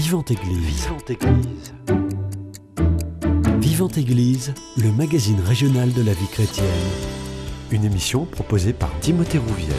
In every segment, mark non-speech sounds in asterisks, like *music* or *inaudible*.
Vivante Église. Vivante Église. Vivante Église, le magazine régional de la vie chrétienne. Une émission proposée par Timothée Rouvière.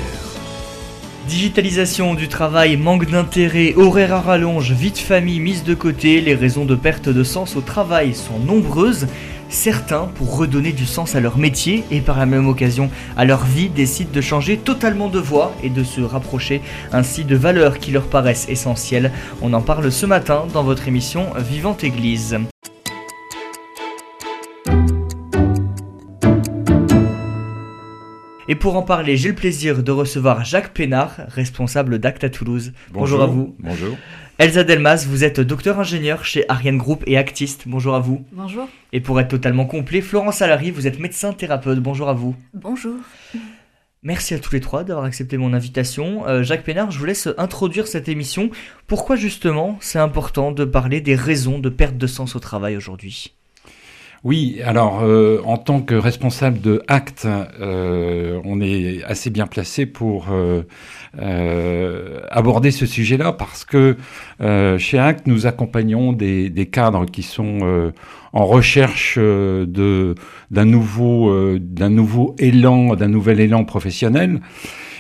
Digitalisation du travail, manque d'intérêt, horaires à rallonge, vie de famille mise de côté, les raisons de perte de sens au travail sont nombreuses. Certains, pour redonner du sens à leur métier et par la même occasion à leur vie, décident de changer totalement de voie et de se rapprocher ainsi de valeurs qui leur paraissent essentielles. On en parle ce matin dans votre émission Vivante Église. Et pour en parler, j'ai le plaisir de recevoir Jacques Pénard, responsable d'Acte à Toulouse. Bonjour, à vous. Bonjour. Elsa Delmas, vous êtes docteur ingénieur chez Ariane Group et actiste. Bonjour à vous. Bonjour. Et pour être totalement complet, Florence Salary, vous êtes médecin thérapeute. Bonjour à vous. Bonjour. Merci à tous les trois d'avoir accepté mon invitation. Euh, Jacques Pénard, je vous laisse introduire cette émission. Pourquoi justement c'est important de parler des raisons de perte de sens au travail aujourd'hui? Oui, alors euh, en tant que responsable de Acte, euh, on est assez bien placé pour euh, aborder ce sujet-là parce que chez Acte, nous accompagnons des, cadres qui sont en recherche d'un nouveau d'un nouveau élan, d'un nouvel élan professionnel.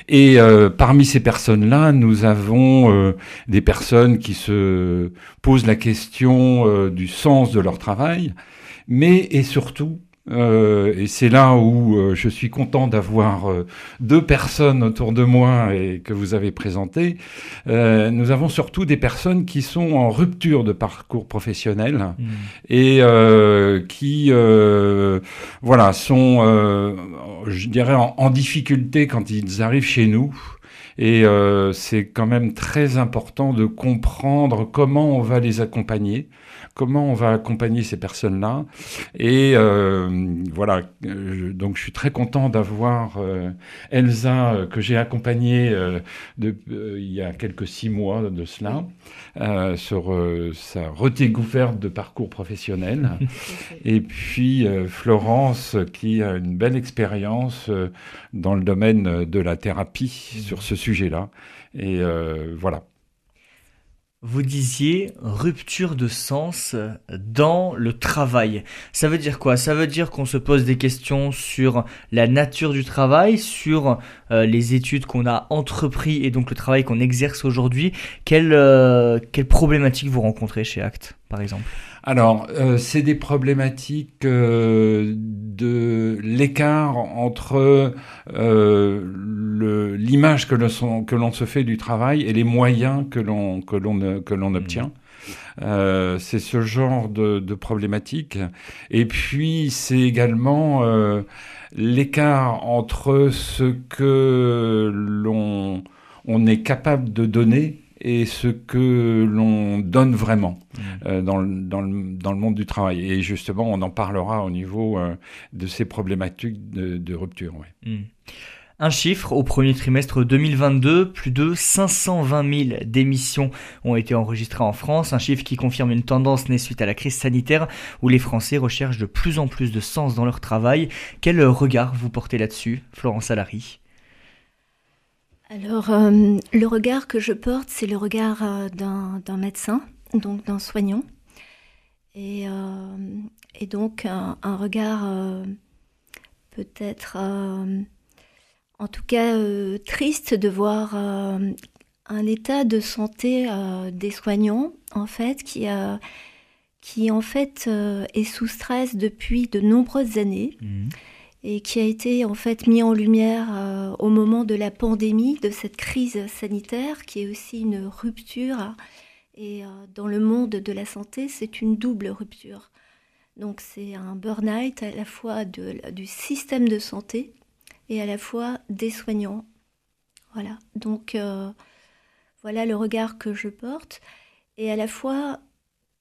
Et parmi ces personnes-là, nous avons des personnes qui se posent la question du sens de leur travail mais et surtout, euh, et c'est là où euh, je suis content d'avoir euh, deux personnes autour de moi et que vous avez présentées. nous avons surtout des personnes qui sont en rupture de parcours professionnel mmh. et qui, voilà, sont, je dirais, en, en, difficulté quand ils arrivent chez nous. Et c'est quand même très important de comprendre comment on va les accompagner comment on va accompagner ces personnes-là. Et euh, voilà, donc je suis très content d'avoir euh, Elsa euh, que j'ai accompagnée de, il y a quelques six mois de cela sur sa redécouverte de parcours professionnel. *laughs* Et puis Florence qui a une belle expérience dans le domaine de la thérapie sur ce sujet-là. Et voilà. Vous disiez rupture de sens dans le travail. Ça veut dire quoi? Ça veut dire qu'on se pose des questions sur la nature du travail, sur euh, les études qu'on a entrepris et donc le travail qu'on exerce aujourd'hui. Quelles euh, quelle problématiques vous rencontrez chez Act, par exemple? Alors, euh, c'est des problématiques euh, de l'écart entre euh, l'image que l'on se fait du travail et les moyens que l'on que obtient. Mmh. c'est ce genre de, de problématique. Et puis, c'est également l'écart entre ce que l'on on est capable de donner et ce que l'on donne vraiment mmh. euh, dans, dans, le, dans, le, monde du travail. Et justement, on en parlera au niveau euh, de ces problématiques de, de rupture. Ouais. Mmh. Un chiffre, au premier trimestre 2022, plus de 520 000 démissions ont été enregistrées en France, un chiffre qui confirme une tendance née suite à la crise sanitaire où les Français recherchent de plus en plus de sens dans leur travail. Quel regard vous portez là-dessus, Florence Alary alors, euh, le regard que je porte, c'est le regard euh, d'un médecin, donc d'un soignant. Et, euh, donc, un, regard peut-être, en tout cas, triste de voir un état de santé des soignants, en fait, qui, en fait est sous stress depuis de nombreuses années. Mmh et qui a été en fait mis en lumière euh, au moment de la pandémie, de cette crise sanitaire, qui est aussi une rupture. Et euh, dans le monde de la santé, c'est une double rupture. Donc c'est un burn-out à la fois du système de santé et à la fois des soignants. Voilà, donc euh, voilà le regard que je porte, et à la fois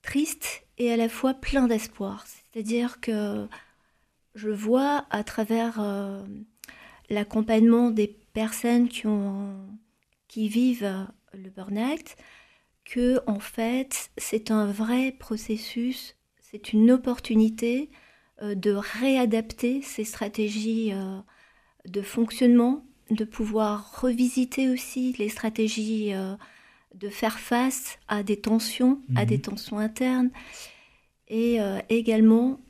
triste et à la fois plein d'espoir. C'est-à-dire que je vois à travers euh, l'accompagnement des personnes qui, ont, qui vivent le burn-out que en fait c'est un vrai processus, c'est une opportunité euh, de réadapter ces stratégies euh, de fonctionnement, de pouvoir revisiter aussi les stratégies de faire face à des tensions, à des Mhm. tensions internes, et euh, également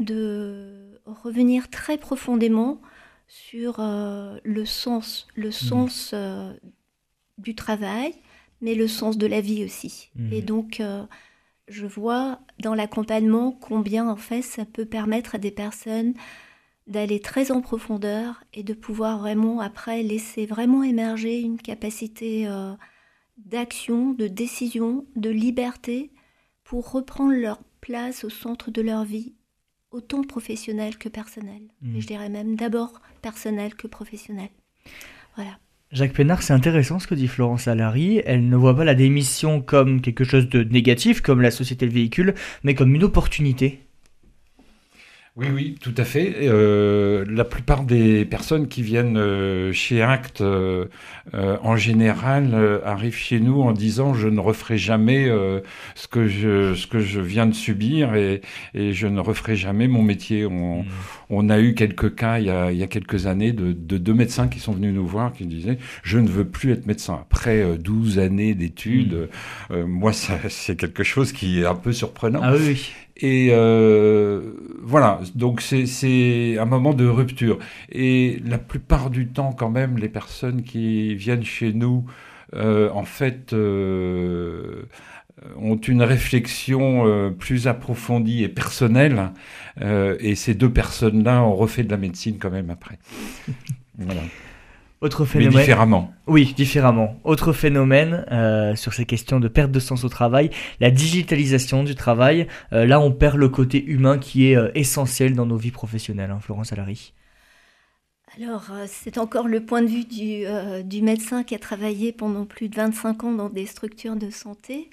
de revenir très profondément sur euh, le sens, le sens euh, du travail, mais le sens de la vie aussi. Mhm. Et donc, euh, je vois dans l'accompagnement combien en fait ça peut permettre à des personnes d'aller très en profondeur et de pouvoir vraiment après laisser vraiment émerger une capacité d'action, de décision, de liberté pour reprendre leur place au centre de leur vie, autant professionnelle que personnelle. Mhm. Et je dirais même d'abord personnelle que professionnelle. Voilà. Jacques Pénard, c'est intéressant ce que dit Florence Allary. Elle ne voit pas la démission comme quelque chose de négatif, comme la société le véhicule, mais comme une opportunité. Oui, oui, tout à fait. Euh, la plupart des personnes qui viennent euh, chez Act, euh, en général, arrivent chez nous en disant je ne referai jamais ce que je ce que je viens de subir et, et je ne referai jamais mon métier. On, on a eu quelques cas il y a, il y a quelques années de, de deux médecins qui sont venus nous voir qui disaient je ne veux plus être médecin. Après euh, 12 années d'études, euh, moi ça *laughs* c'est quelque chose qui est un peu surprenant. Ah oui. Et euh, voilà, donc c'est- c'est un moment de rupture. Et la plupart du temps, quand même, les personnes qui viennent chez nous, euh, en fait, euh, ont une réflexion euh, plus approfondie et personnelle. Euh, et ces deux personnes-là ont refait de la médecine quand même après. *laughs* Voilà. Autre Mais phénomène. différemment. Oui, différemment. Autre phénomène euh, sur ces questions de perte de sens au travail, la digitalisation du travail. Euh, là, on perd le côté humain qui est euh, essentiel dans nos vies professionnelles, hein, Florence Allary. Alors, euh, c'est encore le point de vue du, euh, du médecin qui a travaillé pendant plus de 25 ans dans des structures de santé.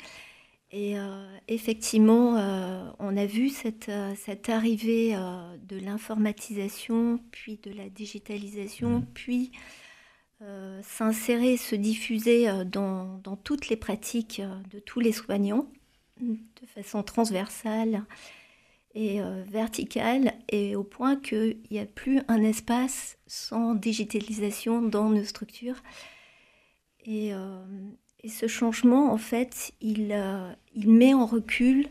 Et euh, effectivement, euh, on a vu cette, euh, cette arrivée de l'informatisation, puis de la digitalisation, puis euh, s'insérer, se diffuser euh, dans, dans toutes les pratiques euh, de tous les soignants, de façon transversale et verticale, et au point qu'il n'y a plus un espace sans digitalisation dans nos structures. Et, et ce changement, en fait, il, euh, il met en recul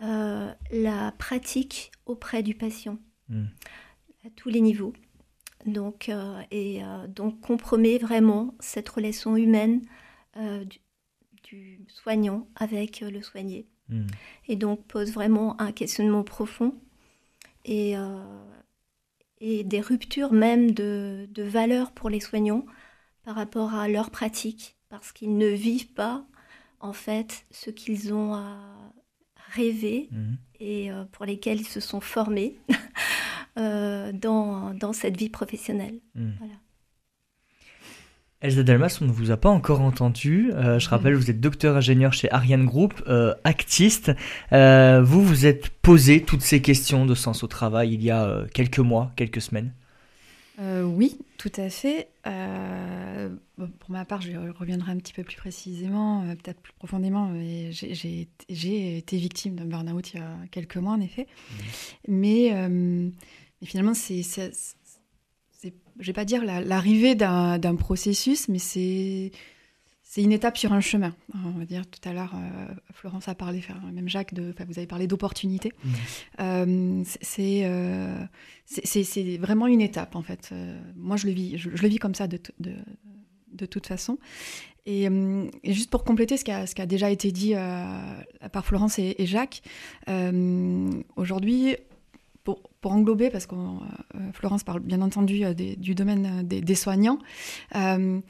euh, la pratique auprès du patient, Mm. à tous les niveaux. Donc, euh, et donc compromet vraiment cette relation humaine du, du soignant avec le soigné Mm. et donc pose vraiment un questionnement profond et, et des ruptures même de, de valeurs pour les soignants par rapport à leur pratique, parce qu'ils ne vivent pas en fait ce qu'ils ont à rêver Mm. et euh, pour lesquels ils se sont formés *laughs* euh, dans, dans cette vie professionnelle. Mm. Voilà. Elsa Delmas, on ne vous a pas encore entendu. Euh, je rappelle, vous êtes docteur ingénieur chez Ariane Group, euh, actiste. Euh, vous, vous êtes posé toutes ces questions de sens au travail il y a quelques mois, quelques semaines. Euh, oui, tout à fait. Euh, bon, pour ma part, je reviendrai un petit peu plus précisément, euh, peut-être plus profondément. mais J'ai été victime d'un burn-out il y a quelques mois, en effet. Mais, euh, mais finalement, c'est, je vais pas dire la- l'arrivée d'un processus, mais c'est c'est une étape sur un chemin. On va dire tout à l'heure, euh, Florence a parlé, enfin, même Jacques, de, vous avez parlé d'opportunité. Mhm. Euh, c'est- euh, c'est- vraiment une étape en fait. Moi, je le vis, je, je le vis comme ça de, de, de toute façon. Et, et juste pour compléter ce qui a, ce qui a déjà été dit par Florence et, et Jacques, aujourd'hui, pour, pour englober, parce que Florence parle bien entendu euh, des- du domaine euh, des, des soignants, euh,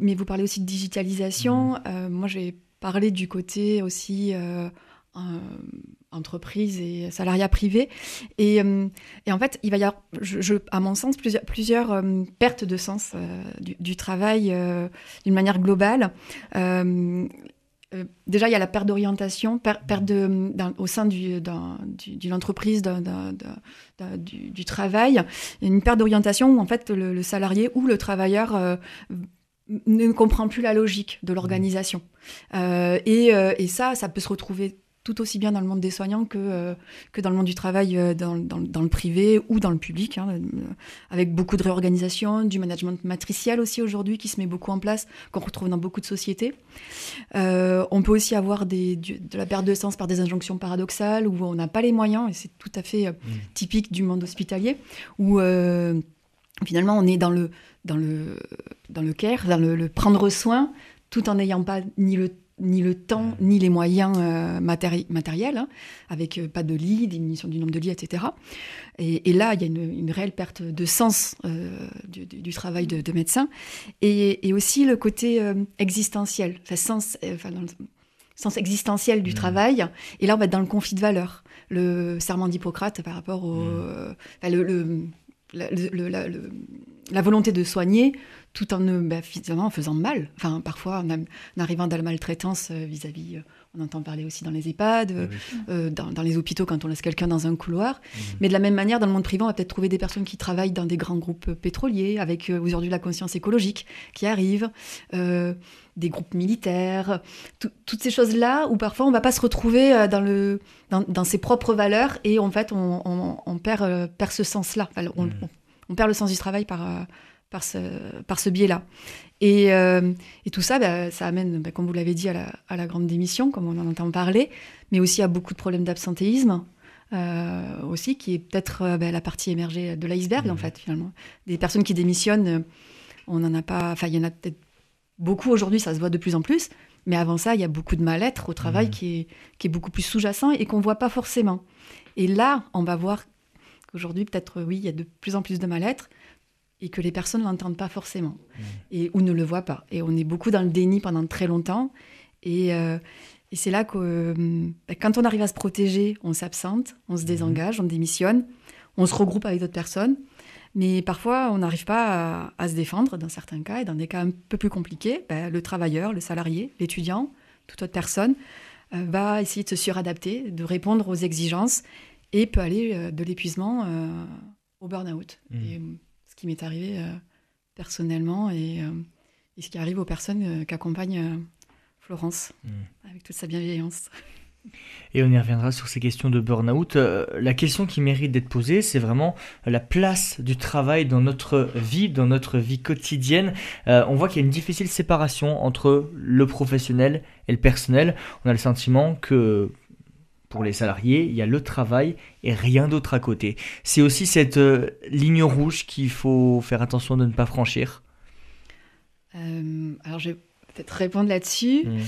mais vous parlez aussi de digitalisation. Euh, moi, j'ai parlé du côté aussi euh, euh, entreprise et salariat privé. Et, euh, et en fait, il va y avoir, je, je- à mon sens, plusieurs, plusieurs euh, pertes de sens euh, du, du travail euh, d'une manière globale. Euh, déjà, il y a la perte d'orientation, per- perte de, au sein du, d'un- du- d'une entreprise, du, du travail. Une perte d'orientation où, en fait, le, le salarié ou le travailleur euh, ne comprend plus la logique de l'organisation. Euh, et, et ça, ça peut se retrouver tout aussi bien dans le monde des soignants que, que dans le monde du travail dans, dans, le privé ou dans le public, hein, avec beaucoup de réorganisation, du management matriciel aussi aujourd'hui qui se met beaucoup en place, qu'on retrouve dans beaucoup de sociétés. on peut aussi avoir des, de la perte de sens par des injonctions paradoxales où on n'a pas les moyens, et c'est tout à fait mmh. typique du monde hospitalier, où finalement on est dans le, dans le, dans le care, dans le, prendre soin, tout en n'ayant pas ni le ni le temps, ni les moyens euh, matériels, hein, avec euh, pas de lit, diminution du nombre de lits, etc. Et, et là, il y a une, une, réelle perte de sens euh, du, du, travail de, de médecin, et, et, aussi le côté existentiel, enfin, sens, enfin, dans le sens existentiel du mmh. travail. Et là, on va être dans le conflit de valeurs. Le serment d'Hippocrate par rapport au... Mmh. Enfin, le, la, volonté de soigner tout en, bah, en faisant mal. Enfin, parfois, en, arrivant dans la maltraitance euh, vis-à-vis, euh, on entend parler aussi dans les EHPAD, euh, dans, les hôpitaux quand on laisse quelqu'un dans un couloir. Mmh. Mais de la même manière, dans le monde privé, on va peut-être trouver des personnes qui travaillent dans des grands groupes pétroliers, avec aujourd'hui la conscience écologique qui arrive, des groupes militaires, toutes ces choses-là où parfois on ne va pas se retrouver dans, le, dans, ses propres valeurs et en fait, on, perd, perd ce sens-là. on, mmh. On, perd le sens du travail par par ce, par ce biais-là. Et, euh, et, tout ça, bah, ça amène, bah, comme vous l'avez dit, à la, à la, grande démission, comme on en entend parler, mais aussi à beaucoup de problèmes d'absentéisme. Euh, aussi, qui est peut-être euh, bah, la partie émergée de l'iceberg, en mmh. fait, finalement. Des personnes qui démissionnent, on n'en a pas. Enfin, il y en a peut-être beaucoup aujourd'hui, ça se voit de plus en plus, mais avant ça, il y a beaucoup de mal-être au travail mmh. qui, est, qui est beaucoup plus sous-jacent et qu'on ne voit pas forcément. Et là, on va voir qu'aujourd'hui, peut-être, oui, il y a de plus en plus de mal-être, et que les personnes ne l'entendent pas forcément mmh. et, ou ne le voient pas. Et on est beaucoup dans le déni pendant très longtemps. Et, euh, et c'est là que euh, bah, quand on arrive à se protéger, on s'absente, on se mmh. désengage, on démissionne, on se regroupe avec d'autres personnes. Mais parfois, on n'arrive pas à, se défendre dans certains cas. Et dans des cas un peu plus compliqués, bah, le travailleur, le salarié, l'étudiant, toute autre personne euh, va essayer de se suradapter, de répondre aux exigences et peut aller de l'épuisement au burn-out. Mmh qui m'est arrivé euh, personnellement et, euh, et, ce qui arrive aux personnes euh, qu'accompagne Florence, mm. avec toute sa bienveillance. *laughs* Et on y reviendra sur ces questions de burn-out. la question qui mérite d'être posée, c'est vraiment la place du travail dans notre vie, dans notre vie quotidienne. on voit qu'il y a une difficile séparation entre le professionnel et le personnel. On a le sentiment que pour les salariés, il y a le travail et rien d'autre à côté. C'est aussi cette euh, ligne rouge qu'il faut faire attention de ne pas franchir. Euh, alors je vais peut-être répondre là-dessus. Mmh.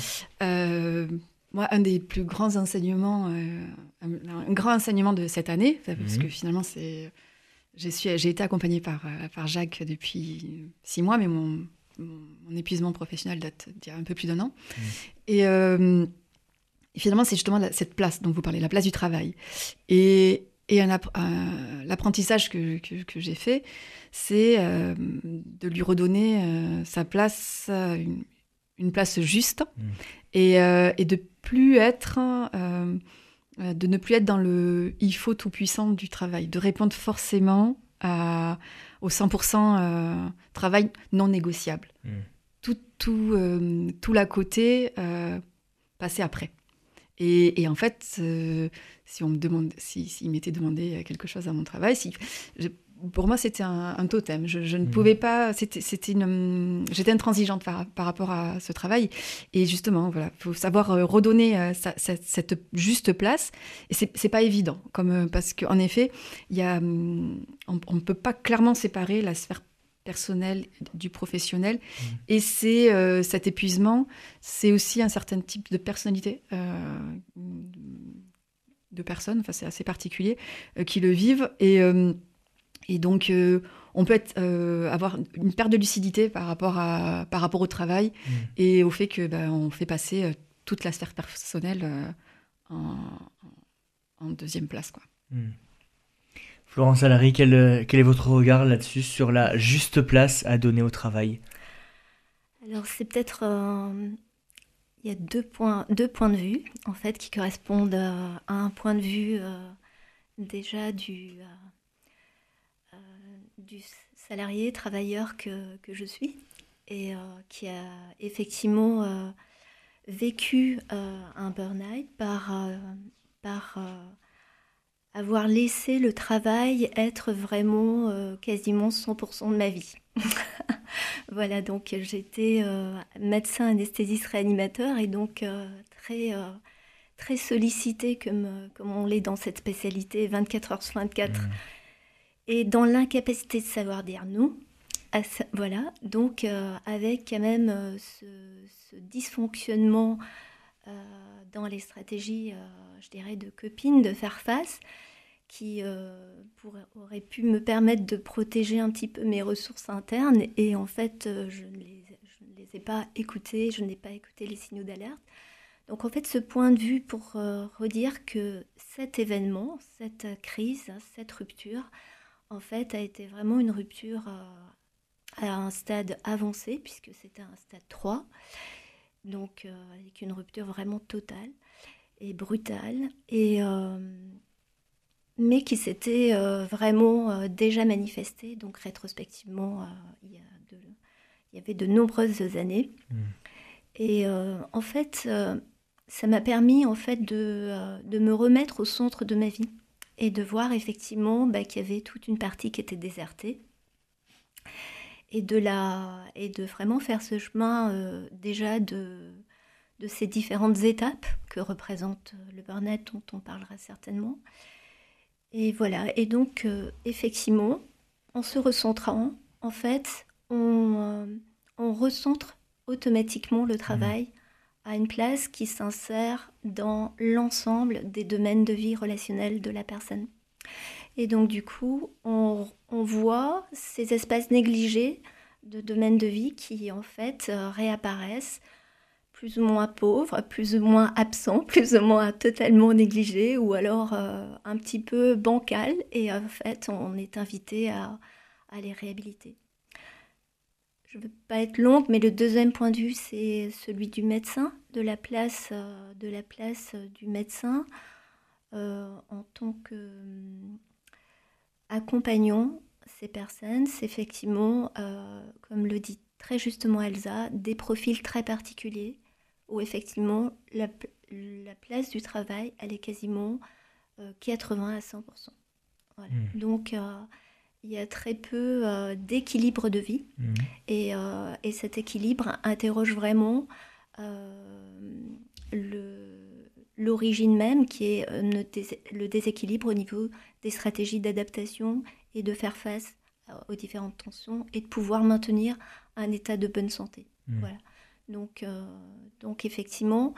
Euh, moi, un des plus grands enseignements, un, grand enseignement de cette année, parce mmh. que finalement, c'est, j'ai été accompagnée par, par Jacques depuis six mois, mais mon, mon, épuisement professionnel date d'il y a un peu plus d'un an. Mmh. Et et finalement, c'est justement cette place dont vous parlez, la place du travail. Et, et l'apprentissage que, que, j'ai fait, c'est euh, de lui redonner euh, sa place, une, une place juste, mmh. et, euh, et, de plus être, de ne plus être dans le il faut tout puissant du travail, de répondre forcément à, au 100% travail non négociable. Mmh. Tout, tout, tout l'à côté, passer après. Et, en fait, euh, si on me demande, s'il si, m'était demandé quelque chose à mon travail, si, pour moi, c'était un, totem. Je, ne mmh. pouvais pas. C'était, une. J'étais intransigeante par, par, rapport à ce travail. Et justement, voilà, faut savoir euh, redonner euh, cette juste place. Et c'est, pas évident, comme parce qu'en effet, il y a, hum, on ne peut pas clairement séparer la sphère personnel du professionnel. Mmh. Et c'est euh, cet épuisement, c'est aussi un certain type de personnalité euh, de personnes, enfin c'est assez particulier, euh, qui le vivent. Et, et donc on peut être, avoir une perte de lucidité par rapport, à, par rapport au travail mmh. et au fait que ben, on fait passer toute la sphère personnelle en, en, deuxième place. Quoi. Mmh. Florence Alary, quel, est votre regard là-dessus sur la juste place à donner au travail? Alors c'est peut-être... Euh, il y a deux points, de vue, en fait, qui correspondent à, un point de vue euh, déjà du, euh, du salarié, travailleur que, je suis, et qui a effectivement vécu un burn-out, par avoir laissé le travail être vraiment quasiment 100% de ma vie. *laughs* voilà, donc j'étais médecin anesthésiste réanimateur et donc très très sollicité comme, comme on l'est dans cette spécialité 24 heures sur 24 mmh. et dans l'incapacité de savoir dire non. voilà, donc euh, avec quand même euh, ce, dysfonctionnement euh, dans les stratégies, je dirais, de copines, de faire face, qui pourrait, aurait pu me permettre de protéger un petit peu mes ressources internes. Et en fait, je ne les, ai pas écoutées, je n'ai pas écouté les signaux d'alerte. Donc en fait, ce point de vue pour euh, redire que cet événement, cette crise, cette rupture, en fait, a été vraiment une rupture euh, à un stade avancé, puisque c'était un stade 3, donc euh, avec une rupture vraiment totale et brutale, et, mais qui s'était vraiment déjà manifestée, donc rétrospectivement, il, y avait de nombreuses années. Mmh. Et en fait, ça m'a permis en fait euh, de, me remettre au centre de ma vie et de voir effectivement bah, qu'il y avait toute une partie qui était désertée et de la et de vraiment faire ce chemin euh, déjà de de ces différentes étapes que représente le burn-out dont on parlera certainement. Et voilà. Et donc euh, effectivement en se recentrant en fait on, on recentre automatiquement le travail à une place qui s'insère dans l'ensemble des domaines de vie relationnelle de la personne. Et donc du coup, on, voit ces espaces négligés de domaines de vie qui en fait euh, réapparaissent plus ou moins pauvres, plus ou moins absents, *laughs* plus ou moins totalement négligés ou alors euh, un petit peu bancal et en fait on est invité à les réhabiliter. Je ne veux pas être longue, mais le deuxième point de vue, c'est celui du médecin, de la place, euh, du médecin. En tant que accompagnant ces personnes. C'est effectivement, comme le dit très justement Elsa, des profils très particuliers où effectivement la, place du travail, elle est quasiment 80 à 100%. Voilà. Mmh. Donc, il y a très peu euh, d'équilibre de vie. Euh, et, cet équilibre interroge vraiment euh, l'origine même, qui est le déséquilibre au niveau des stratégies d'adaptation et de faire face aux différentes tensions et de pouvoir maintenir un état de bonne santé. Mhm. Voilà. Donc, donc effectivement,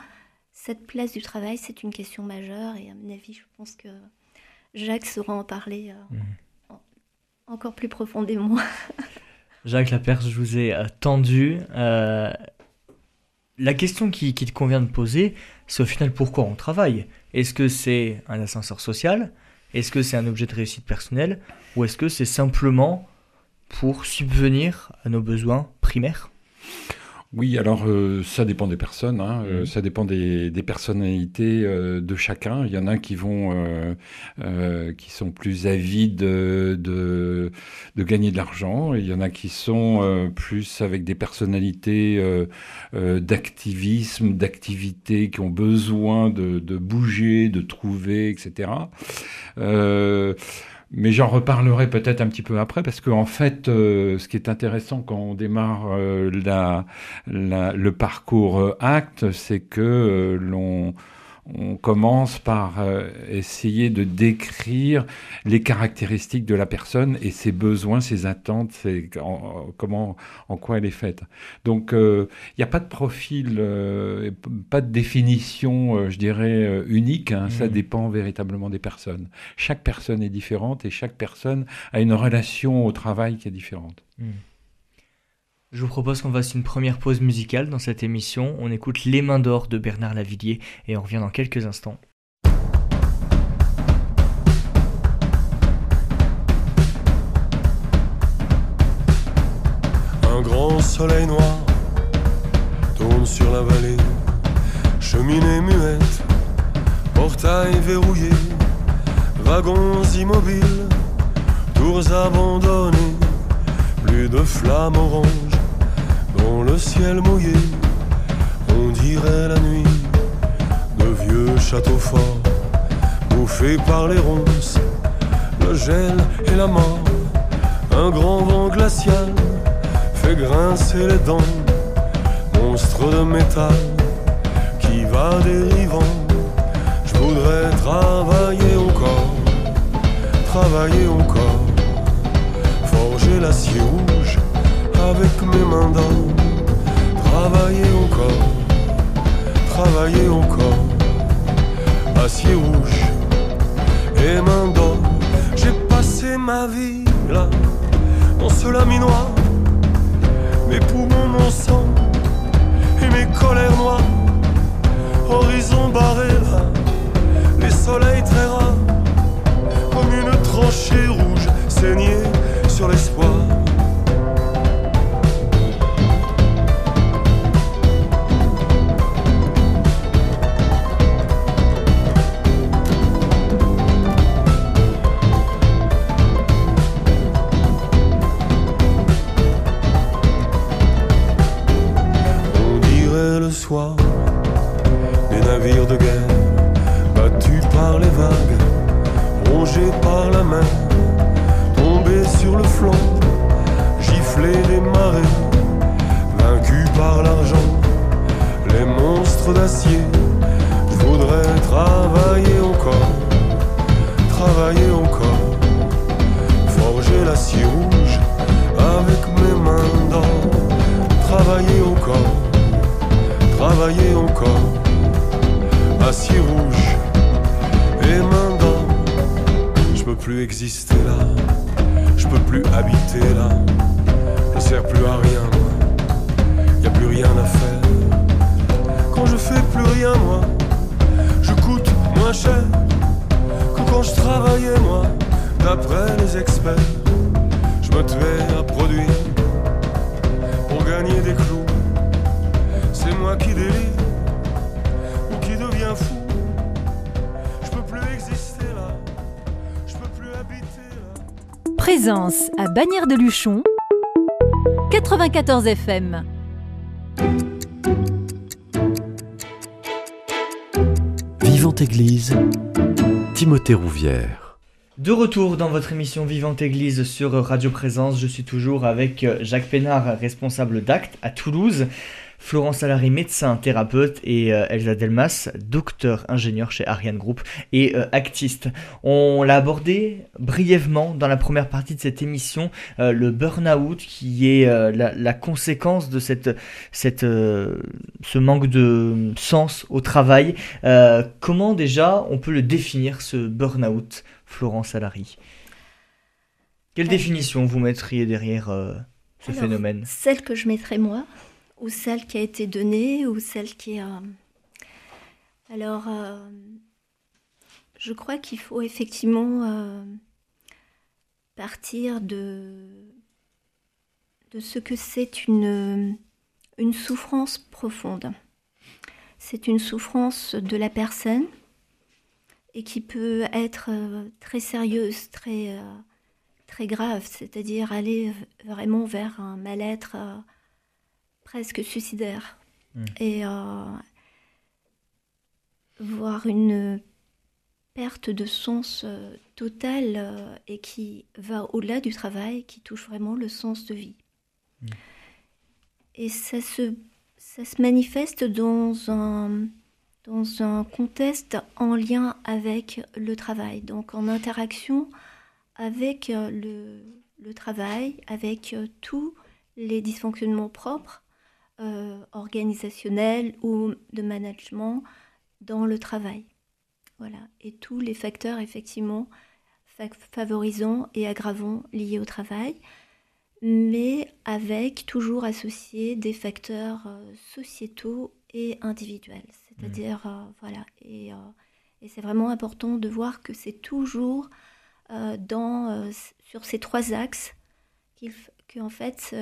cette place du travail, c'est une question majeure et à mon avis, je pense que Jacques saura en parler. Mhm encore plus profondément. *laughs* Jacques Laperce, je vous ai euh, tendu. Euh, la question qui, te convient de poser, c'est au final pourquoi on travaille? Est-ce que c'est un ascenseur social? Est-ce que c'est un objet de réussite personnelle? Ou est-ce que c'est simplement pour subvenir à nos besoins primaires? Oui, alors euh, ça dépend des personnes, hein, euh, mmh. ça dépend des, personnalités euh, de chacun. Il y en a qui vont, qui sont plus avides de, de, gagner de l'argent, il y en a qui sont plus avec des personnalités d'activisme, d'activité, qui ont besoin de, de, bouger, de trouver, etc. Mais j'en reparlerai peut-être un petit peu après, parce qu'en en fait, euh, ce qui est intéressant quand on démarre euh, la, le parcours euh, acte, c'est que l'on on commence par euh, essayer de décrire les caractéristiques de la personne et ses besoins, ses attentes, en, comment, en quoi elle est faite. Donc, il euh, n'y a pas de profil, euh, pas de définition, je dirais, unique. Hein. Ça mmh. dépend véritablement des personnes. Chaque personne est différente et chaque personne a une relation au travail qui est différente. Mmh. Je vous propose qu'on fasse une première pause musicale dans cette émission. On écoute Les Mains d'Or de Bernard Lavillier et on revient dans quelques instants. Un grand soleil noir tourne sur la vallée, cheminée muette, portail verrouillé, wagons immobiles, tours abandonnées, plus de flammes oranges le ciel mouillé, On dirait la nuit de vieux châteaux forts, bouffés par les ronces, le gel et la mort. Un grand vent glacial fait grincer les dents, monstre de métal qui va dérivant. Je voudrais travailler encore, travailler encore, forger l'acier avec mes mains d'or, travailler encore, travailler encore, acier rouge et main d'or. J'ai passé ma vie là, dans ce laminoir, mes poumons, mon sang et mes colères noires, horizon barré là, les soleils très rares, comme une tranchée rouge saignée sur l'espoir. Des navires de guerre battus par les vagues, rongés par la mer, tombés sur le flanc, giflés des marées, vaincus par l'argent, les monstres d'acier. Je voudrais travailler encore, travailler encore, forger l'acier rouge travailler encore, acier rouge et main. Je peux plus exister là, je peux plus habiter là, je sers plus à rien moi, y a plus rien à faire. Quand je fais plus rien moi, je coûte moins cher que quand je travaillais moi, d'après les experts. Je me tuais à produire pour gagner des clous. C'est moi qui délire ou qui deviens fou. Je peux plus exister là, je peux plus habiter là. Présence à Bagnères de Luchon, 94 FM. Vivante Église, Timothée Rouvière. De retour dans votre émission Vivante Église sur Radio Présence, je suis toujours avec euh, Jacques Pénard, responsable d'Acte à Toulouse, Florence Salary, médecin, thérapeute, et euh, Elsa Delmas, docteur ingénieur chez Ariane Group et euh, actiste. On l'a abordé brièvement dans la première partie de cette émission, euh, le burn-out qui est la, la conséquence de cette, cette, ce manque de sens au travail. Comment déjà on peut le définir ce burn-out, Florence Salary? Quelle définition vous mettriez derrière euh, ce Alors, phénomène? Celle que je mettrais moi, ou celle qui a été donnée, ou celle qui a... Alors, euh, je crois qu'il faut effectivement euh, partir de, de ce que c'est une, une souffrance profonde. C'est une souffrance de la personne et qui peut être euh, très sérieuse, très, euh, très grave, c'est-à-dire aller vraiment vers un mal-être euh, presque suicidaire. Mm. Et euh, voir une perte de sens euh, totale euh, et qui va au-delà du travail, qui touche vraiment le sens de vie. Mm. Et ça se, ça se manifeste dans un, dans un contexte en lien avec le travail, donc en interaction avec euh, le, le travail, avec euh, tous les dysfonctionnements propres, euh, organisationnels ou de management dans le travail. Voilà. Et tous les facteurs, effectivement, fa- favorisants et aggravants liés au travail, mais avec toujours associés des facteurs euh, sociétaux et individuels. C'est-à-dire, euh, voilà. Et, euh, et c'est vraiment important de voir que c'est toujours dans, sur ces trois axes qu'en fait,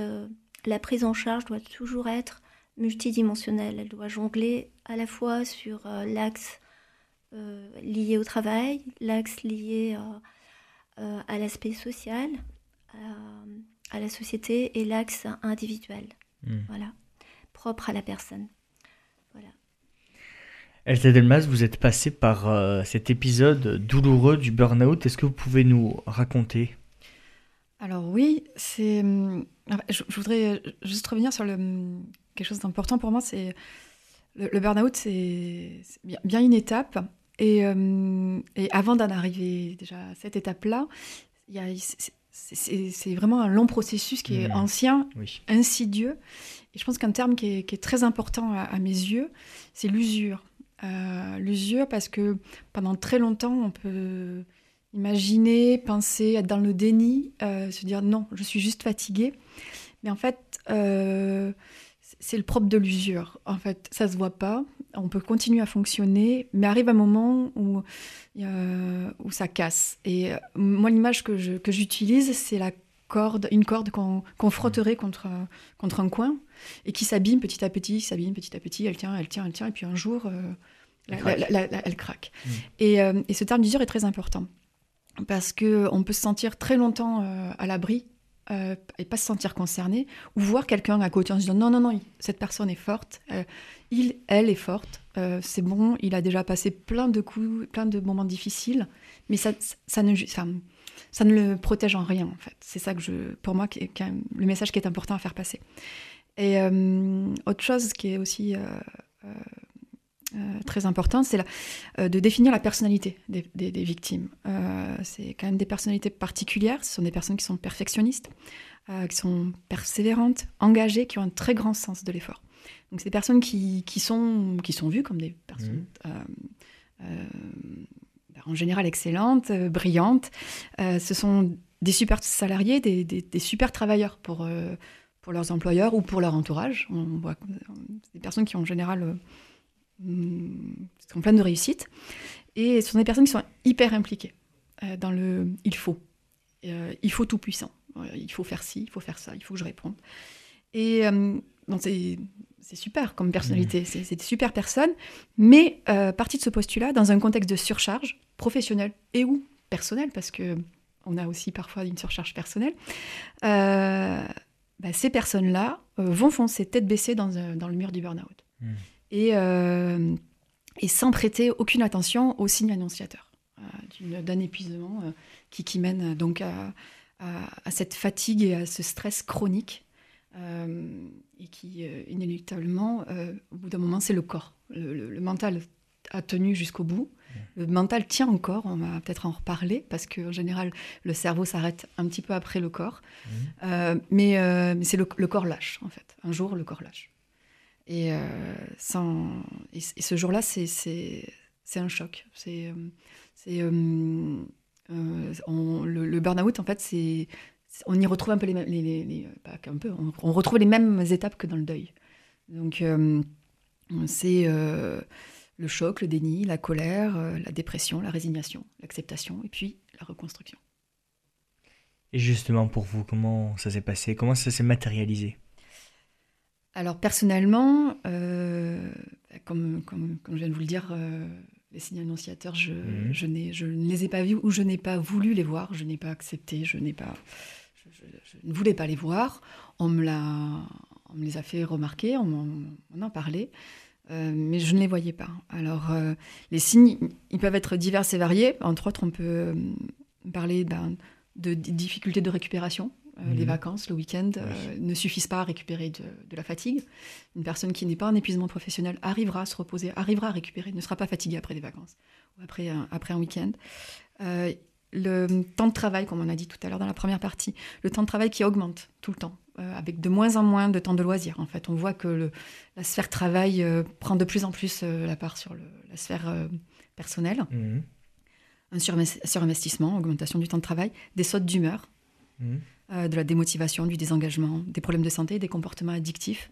la prise en charge doit toujours être multidimensionnelle. Elle doit jongler à la fois sur euh, l'axe euh, lié au travail, l'axe lié euh, à l'aspect social, à, la société et l'axe individuel, Mm. voilà, propre à la personne. Elsa Delmas, vous êtes passée par cet épisode douloureux du burn-out. Est-ce que vous pouvez nous raconter Alors oui, c'est. hum, Je, je voudrais juste revenir sur le, quelque chose d'important pour moi, c'est le, le burn-out, c'est bien, bien une étape. Et, euh, et avant d'en arriver déjà à cette étape-là, c'est- vraiment un long processus qui est Mhm. ancien, Oui. insidieux. Et je pense qu'un terme qui est, qui est très important à, à mes yeux, c'est l'usure. Euh, l'usure parce que pendant très longtemps, on peut imaginer, penser, être dans le déni, euh, se dire non, je suis juste fatiguée. Mais en fait, euh, c'est le propre de l'usure. En fait, ça se voit pas. On peut continuer à fonctionner, mais arrive un moment où, euh, où ça casse. Et moi, l'image que je- que j'utilise, c'est la corde, une corde qu'on qu'on frotterait contre, un- contre un coin et qui s'abîme petit à petit, s'abîme petit à petit, elle tient, elle tient, elle tient, et puis un jour, Elle la- craque. la- la- la- elle craque. Mm. Et, et ce terme d'usure est très important parce que on peut se sentir très longtemps euh, à l'abri euh, et pas se sentir concerné, ou voir quelqu'un à côté en se disant non, non, non, cette personne est forte, euh, il, elle est forte, euh, c'est bon, il a déjà passé plein de coups, plein de moments difficiles, mais ça, ça, ne, enfin, ça ne le protège en rien, en fait. C'est ça que je, pour moi, le message qui est important à faire passer. Et euh, autre chose qui est aussi euh, euh, euh, très important, c'est euh, de définir la personnalité des, des- des victimes. Euh, c'est quand même des personnalités particulières, ce sont des personnes qui sont perfectionnistes, euh, qui sont persévérantes, engagées, qui ont un très grand sens de l'effort. Donc c'est des personnes qui, qui, sont, qui sont vues comme des personnes euh, euh, en général excellentes, euh, brillantes. Euh, ce sont des super salariés, des, des- des super travailleurs pour, euh, pour leurs employeurs ou pour leur entourage. On voit euh, des personnes qui en général euh, sont pleines de réussite. Et ce sont des personnes qui sont hyper impliquées euh, dans le il faut. Euh, il faut tout puissant. Euh, il faut faire ci, il faut faire ça, il faut que je réponde. Et bon, c'est super comme personnalité, c'est c'est des super personnes, mais euh, partie de ce postulat dans un contexte de surcharge professionnelle et ou personnelle, parce que on a aussi parfois une surcharge personnelle, euh, bah, ces personnes-là euh, vont foncer tête baissée dans, le mur du burn-out. Mm. Et, euh, et sans prêter aucune attention aux signes annonciateurs euh, d'un épuisement euh, qui, qui mène donc à, à- à cette fatigue et à ce stress chronique et qui, inéluctablement, au bout d'un moment, c'est le corps. Le, le- le mental a tenu jusqu'au bout. Le mental tient encore, on va peut-être en reparler, parce qu'en général, le cerveau s'arrête un petit peu après le corps. Euh, mais euh, mais c'est le, le corps lâche, en fait. Un jour, le corps lâche. Et, euh, et, ce jour-là, c'est- un choc. C'est euh, euh, le, le burn-out, en fait, on y retrouve un peu les mêmes, étapes que dans le deuil. Donc, c'est le choc, le déni, la colère, la dépression, la résignation, l'acceptation, et puis la reconstruction. Et justement, pour vous, comment ça s'est passé? Comment ça s'est matérialisé? Alors personnellement, euh, comme, comme, comme je viens de vous le dire, euh, les signes annonciateurs, je, Mhm. je, n'ai- je ne les ai pas vus ou je n'ai pas voulu les voir, je n'ai pas accepté, je n'ai pas, je, ne voulais pas les voir. On me, l'a, on me les a fait remarquer, on, m'en- on en parlait, euh, mais je ne les voyais pas. Alors euh, les signes, ils peuvent être divers et variés. Entre autres, on peut parler ben, de difficultés de récupération. Euh, Mhm. Les vacances, le week-end euh, ne suffisent pas à récupérer de, de la fatigue. Une personne qui n'est pas en épuisement professionnel arrivera à se reposer, arrivera à récupérer, ne sera pas fatiguée après des vacances ou après un, après un week-end. Euh, le temps de travail, comme on a dit tout à l'heure dans la première partie, le temps de travail qui augmente tout le temps, avec de moins en moins de temps de loisirs. En fait, on voit que le- la sphère travail euh, prend de plus en plus euh, la part sur le- la sphère euh, personnelle. Mhm. Un surinvest- surinvestissement, augmentation du temps de travail, des sautes d'humeur, Mhm. Euh, de la démotivation, du désengagement, des problèmes de santé, des comportements addictifs.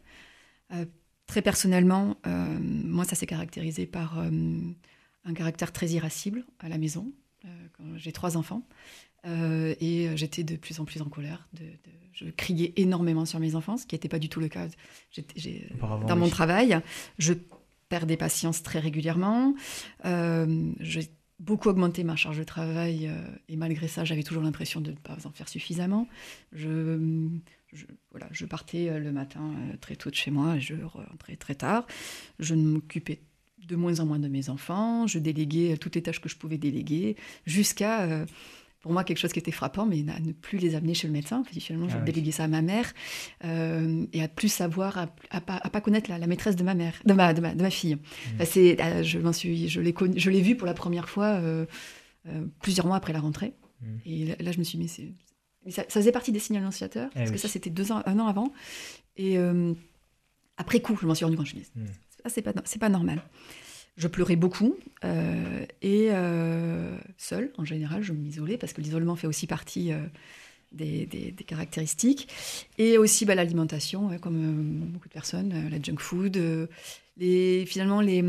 Euh, très personnellement, euh, moi, ça s'est caractérisé par un caractère très irascible à la maison. quand J'ai trois enfants et j'étais de plus en plus en colère. De, de- je criais énormément sur mes enfants, ce qui n'était pas du tout le cas dans mon oui. travail. Je perdais patience très régulièrement. Euh, j'ai beaucoup augmenté ma charge de travail euh, et malgré ça, j'avais toujours l'impression de ne pas en faire suffisamment. Je, voilà, je partais euh, le matin euh, très tôt de chez moi et je rentrais très tard. Je ne m'occupais de moins en moins de mes enfants, je déléguais toutes les tâches que je pouvais déléguer, jusqu'à, pour moi, quelque chose qui était frappant, mais à ne plus les amener chez le médecin. Finalement, je Ah oui. ça à ma mère, euh, et à plus savoir, à, à pas, à pas connaître la, la maîtresse de ma mère, de ma, de ma, de ma fille. Mmh. Enfin, c'est, euh, je m'en suis, je l'ai connu- je l'ai vu pour la première fois euh, euh, plusieurs mois après la rentrée. Mm. Et là, là, je me suis dit, mais c'est, ça, ça faisait partie des signes annonciateurs, Eh parce oui. que ça, c'était deux ans, un an avant. Et après coup, je m'en suis rendu compte, je me suis dit, Mm. ça, c'est pas, c'est pas normal. Je pleurais beaucoup euh, et euh, seule, en général, je m'isolais parce que l'isolement fait aussi partie euh, des, des- des caractéristiques. Et aussi bah, l'alimentation, ouais, comme euh, beaucoup de personnes, euh, la junk food, euh, les, finalement les,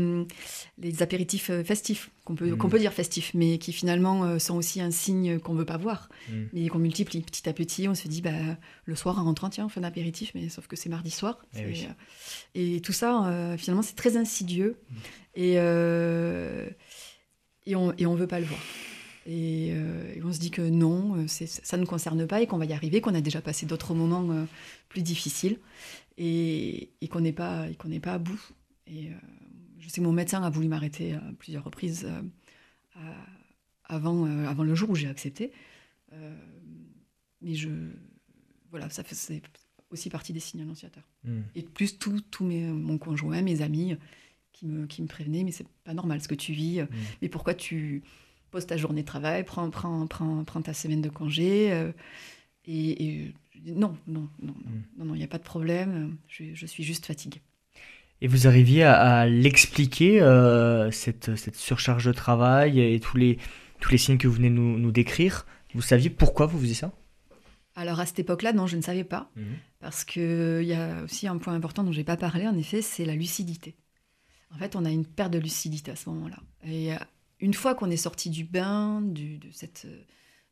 les apéritifs festifs, qu'on peut, qu'on peut dire festifs, mais qui finalement sont aussi un signe qu'on ne veut pas voir, Mm. mais qu'on multiplie petit à petit. On se dit, bah, le soir en rentrant, tiens, on fait un apéritif, mais sauf que c'est mardi soir. Eh oui. et tout ça, finalement, c'est très insidieux. Et, et on et on veut pas le voir. Et, euh, et on se dit que non, euh, ça ne concerne pas et qu'on va y arriver, qu'on a déjà passé d'autres moments euh, plus difficiles et, et qu'on n'est pas, n'est pas à bout. Et euh, je sais que mon médecin a voulu m'arrêter à plusieurs reprises à- avant, avant le jour où j'ai accepté. Mais je, voilà, ça fait aussi partie des signes annonciateurs. Mm. Et plus tout, tout mes, mon conjoint, mes amis qui me, qui me prévenaient, mais c'est pas normal ce que tu vis, Mm. mais pourquoi tu poses ta journée de travail, prends, prends, prends, prends ta semaine de congé. euh, et, dis, non, non, non, non, il n'y a pas de problème, je, je suis juste fatiguée. Et vous arriviez à, à l'expliquer, euh, cette, cette surcharge de travail et tous les, tous les signes que vous venez nous, nous décrire? Vous saviez pourquoi vous faisiez ça? Alors à cette époque-là, non, je ne savais pas, parce qu'il y a aussi un point important dont je n'ai pas parlé, en effet, c'est la lucidité. En fait, on a une perte de lucidité à ce moment-là. Et euh, une fois qu'on est sorti du bain, du- de, cette, euh,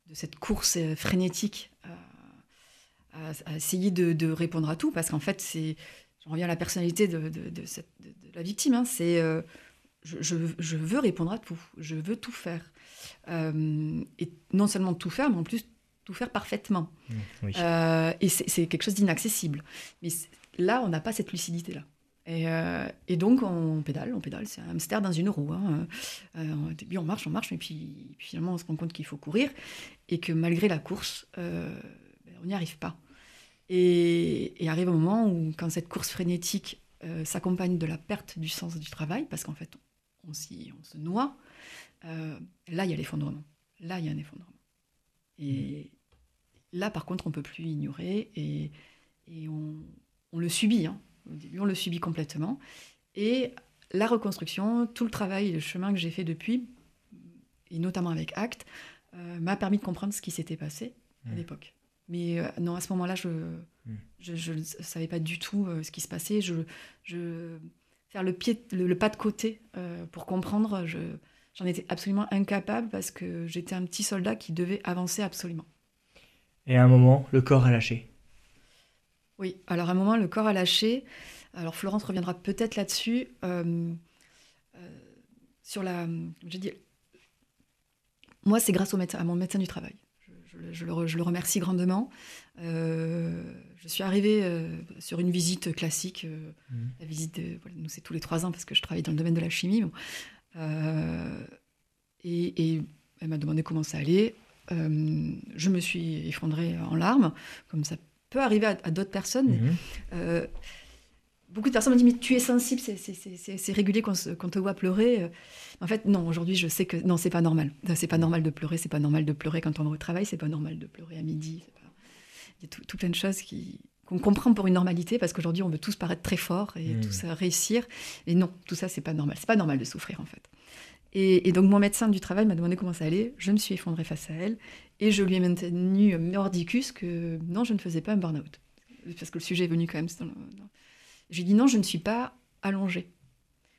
de cette course euh, frénétique à, à- essayer de, de répondre à tout, parce qu'en fait, c'est, j'en reviens à la personnalité de, cette- la victime, hein, c'est euh, je, je- je veux répondre à tout, je veux tout faire. Euh, et non seulement tout faire, mais en plus tout faire parfaitement. Mm, Oui. Euh, et c'est c'est quelque chose d'inaccessible. Mais là, on n'a pas cette lucidité-là. Et, euh, et donc, on pédale, on pédale, c'est un hamster dans une roue. hein. Euh, au début, on marche, on marche, mais puis, puis finalement, on se rend compte qu'il faut courir et que malgré la course, euh, ben, on n'y arrive pas. Et, et arrive un moment où, quand cette course frénétique euh, s'accompagne de la perte du sens du travail, parce qu'en fait, on, se noie, là, il y a l'effondrement. Là, il y a un effondrement. Et là, par contre, on peut plus ignorer et, et on, on le subit. hein. Au début, on le subit complètement. Et la reconstruction, tout le travail, le chemin que j'ai fait depuis, et notamment avec Acte, euh, m'a permis de comprendre ce qui s'était passé à Mm. l'époque. Mais euh, non, à ce moment-là, je je, ne savais pas du tout euh, ce qui se passait. Je, je faire le pied, le, le pas de côté pour comprendre, je, j'en étais absolument incapable parce que j'étais un petit soldat qui devait avancer absolument. Et à un moment, le corps a lâché. Oui, alors à un moment, le corps a lâché. Alors Florence reviendra peut-être là-dessus. euh, euh, sur la. J'ai dit. Moi, c'est grâce au médecin, à mon médecin du travail. Je, je le- je le, re- je le remercie grandement. Euh, je suis arrivée sur une visite classique. Mhm. La visite, de, voilà, nous, c'est tous les trois ans parce que je travaille dans le domaine de la chimie. bon. Et, et elle m'a demandé comment ça allait. Je me suis effondrée en larmes, comme ça peut arriver à, à d'autres personnes. Mhm. Euh, beaucoup de personnes me disent mais tu es sensible, c'est- régulier qu'on qu'on te voit pleurer. Euh, En fait, non. Aujourd'hui, je sais que non, c'est pas normal. C'est pas normal de pleurer. C'est pas normal de pleurer quand on va au travail. C'est pas normal de pleurer à midi. pas- Il y a tout, tout plein de choses qui qu'on comprend pour une normalité parce qu'aujourd'hui, on veut tous paraître très fort et Mm. tous euh, réussir. Et non, tout ça, c'est pas normal. C'est pas normal de souffrir en fait. Et, et donc mon médecin du travail m'a demandé comment ça allait. Je me suis effondrée face à elle et je lui ai maintenu mordicus que non, je ne faisais pas un burn-out. Parce que le sujet est venu quand même. dans dit non, je ne suis pas allongée.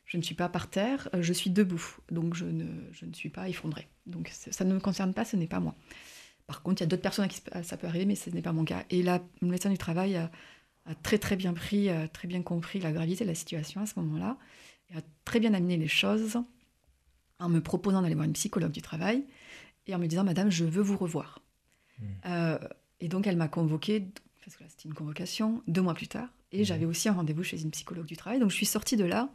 Je ne suis pas par terre, euh, je suis debout. Donc je ne, je ne suis pas effondrée. Donc ça ne me concerne pas, ce n'est pas moi. Par contre, il y a d'autres personnes à qui ça peut arriver, mais ce n'est pas mon cas. Et là, le médecin du travail a, a très très bien pris, a très bien compris la gravité de la situation à ce moment-là, et a très bien amené les choses en me proposant d'aller voir une psychologue du travail et en me disant Madame, je veux vous revoir. Mm. Euh, et donc elle m'a convoquée, parce que là c'était une convocation, deux mois plus tard, et Mm. j'avais aussi un rendez-vous chez une psychologue du travail. Donc je suis sortie de là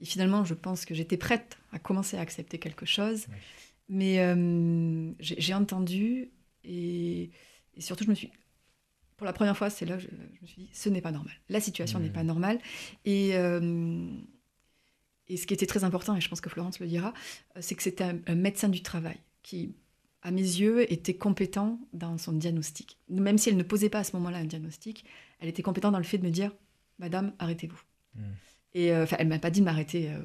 Et finalement, je pense que j'étais prête à commencer à accepter quelque chose. Mais euh, j'ai entendu et, surtout, je me suis. Pour la première fois, c'est là que je, me suis dit ce n'est pas normal. La situation n'est pas normale. Et, euh, et ce qui était très important, et je pense que Florence le dira, c'est que c'était un, médecin du travail qui, à mes yeux, était compétent dans son diagnostic. Même si elle ne posait pas à ce moment-là un diagnostic, elle était compétente dans le fait de me dire Madame, arrêtez-vous. Hmm. Et euh, elle m'a pas dit de m'arrêter euh,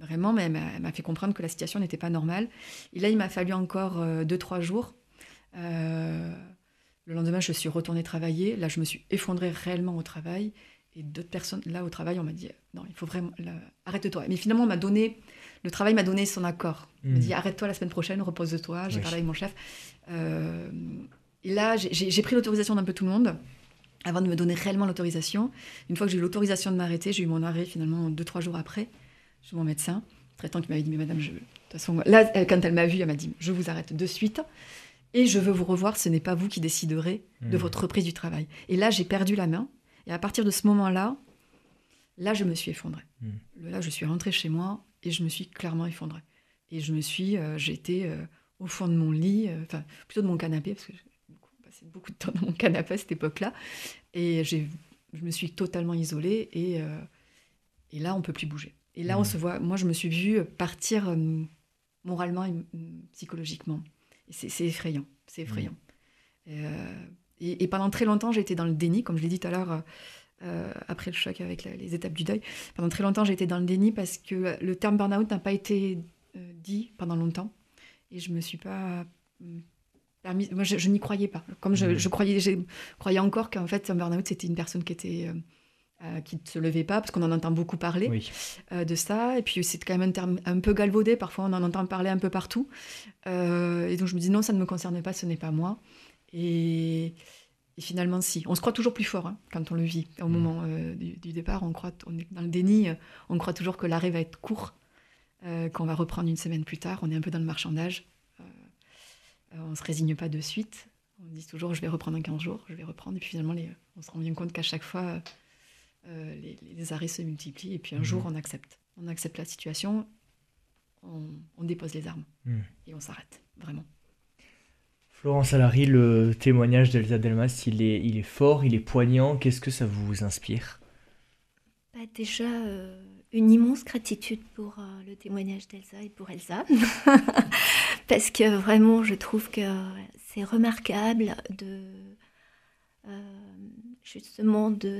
vraiment, mais elle m'a fait comprendre que la situation n'était pas normale. Et là, il m'a fallu encore euh, deux, trois jours. le lendemain, je suis retournée travailler. Là, je me suis effondrée réellement au travail. Et d'autres personnes, là, au travail, on m'a dit non, il faut vraiment. Arrête-toi. Mais finalement, on m'a donné. Le travail m'a donné son accord. Il m'a hmm. dit arrête-toi la semaine prochaine, repose-toi. J'ai parlé avec mon chef. et là, j'ai pris l'autorisation d'un peu tout le monde avant de me donner réellement l'autorisation. Une fois que j'ai eu l'autorisation de m'arrêter, j'ai eu mon arrêt finalement deux, trois jours après chez mon médecin, traitant qui m'avait dit, mais madame, je... de toute façon, là, quand elle m'a vu, elle m'a dit, je vous arrête de suite et je veux vous revoir, ce n'est pas vous qui déciderez de mmh. votre reprise du travail. Et là, j'ai perdu la main. Et à partir de ce moment-là, là, je me suis effondrée. Mmh. Là, je suis rentrée chez moi et je me suis clairement effondrée. Et je me suis, euh, j'étais euh, au fond de mon lit, euh, enfin, plutôt de mon canapé, parce que beaucoup de temps dans mon canapé à cette époque-là. Et je me suis totalement isolée et, euh, et là, on peut plus bouger. Et là, on mmh. se voit. Moi, je me suis vue partir moralement et psychologiquement. c'est effrayant. C'est effrayant. Mmh. Euh, et, pendant très longtemps, j'ai été dans le déni, comme je l'ai dit tout à l'heure, après le choc avec les étapes du deuil. Pendant très longtemps, j'ai été dans le déni parce que le terme burn-out n'a pas été dit pendant longtemps. Et je me suis pas moi, je, n'y croyais pas. Comme je, mmh. croyais, je croyais encore qu'en fait, un burn-out, c'était une personne qui était euh, euh, qui ne se levait pas, parce qu'on en entend beaucoup parler euh, de ça. Et puis, c'est quand même un terme un peu galvaudé. Parfois, on en entend parler un peu partout. et donc, je me dis, non, ça ne me concerne pas, ce n'est pas moi. Et, finalement, si. On se croit toujours plus fort hein, quand on le vit. Au mmh. moment du, départ, on, croit, on est dans le déni. On croit toujours que l'arrêt va être court, qu'on va reprendre une semaine plus tard. On est un peu dans le marchandage. Euh, on ne se résigne pas de suite. On dit toujours, je vais reprendre un 15 jours, je vais reprendre. Et puis finalement, on se rend bien compte qu'à chaque fois, euh, les, arrêts se multiplient. Et puis un mhm. jour, on accepte. On accepte la situation, on, dépose les armes mhm. et on s'arrête, vraiment. Florence Alary, le témoignage d'Elsa Delmas, il est, fort, il est poignant. Qu'est-ce que ça vous inspire? Bah, Déjà, euh, une immense gratitude pour le témoignage d'Elsa et pour Elsa. *laughs* parce que vraiment, je trouve que c'est remarquable de euh, justement de,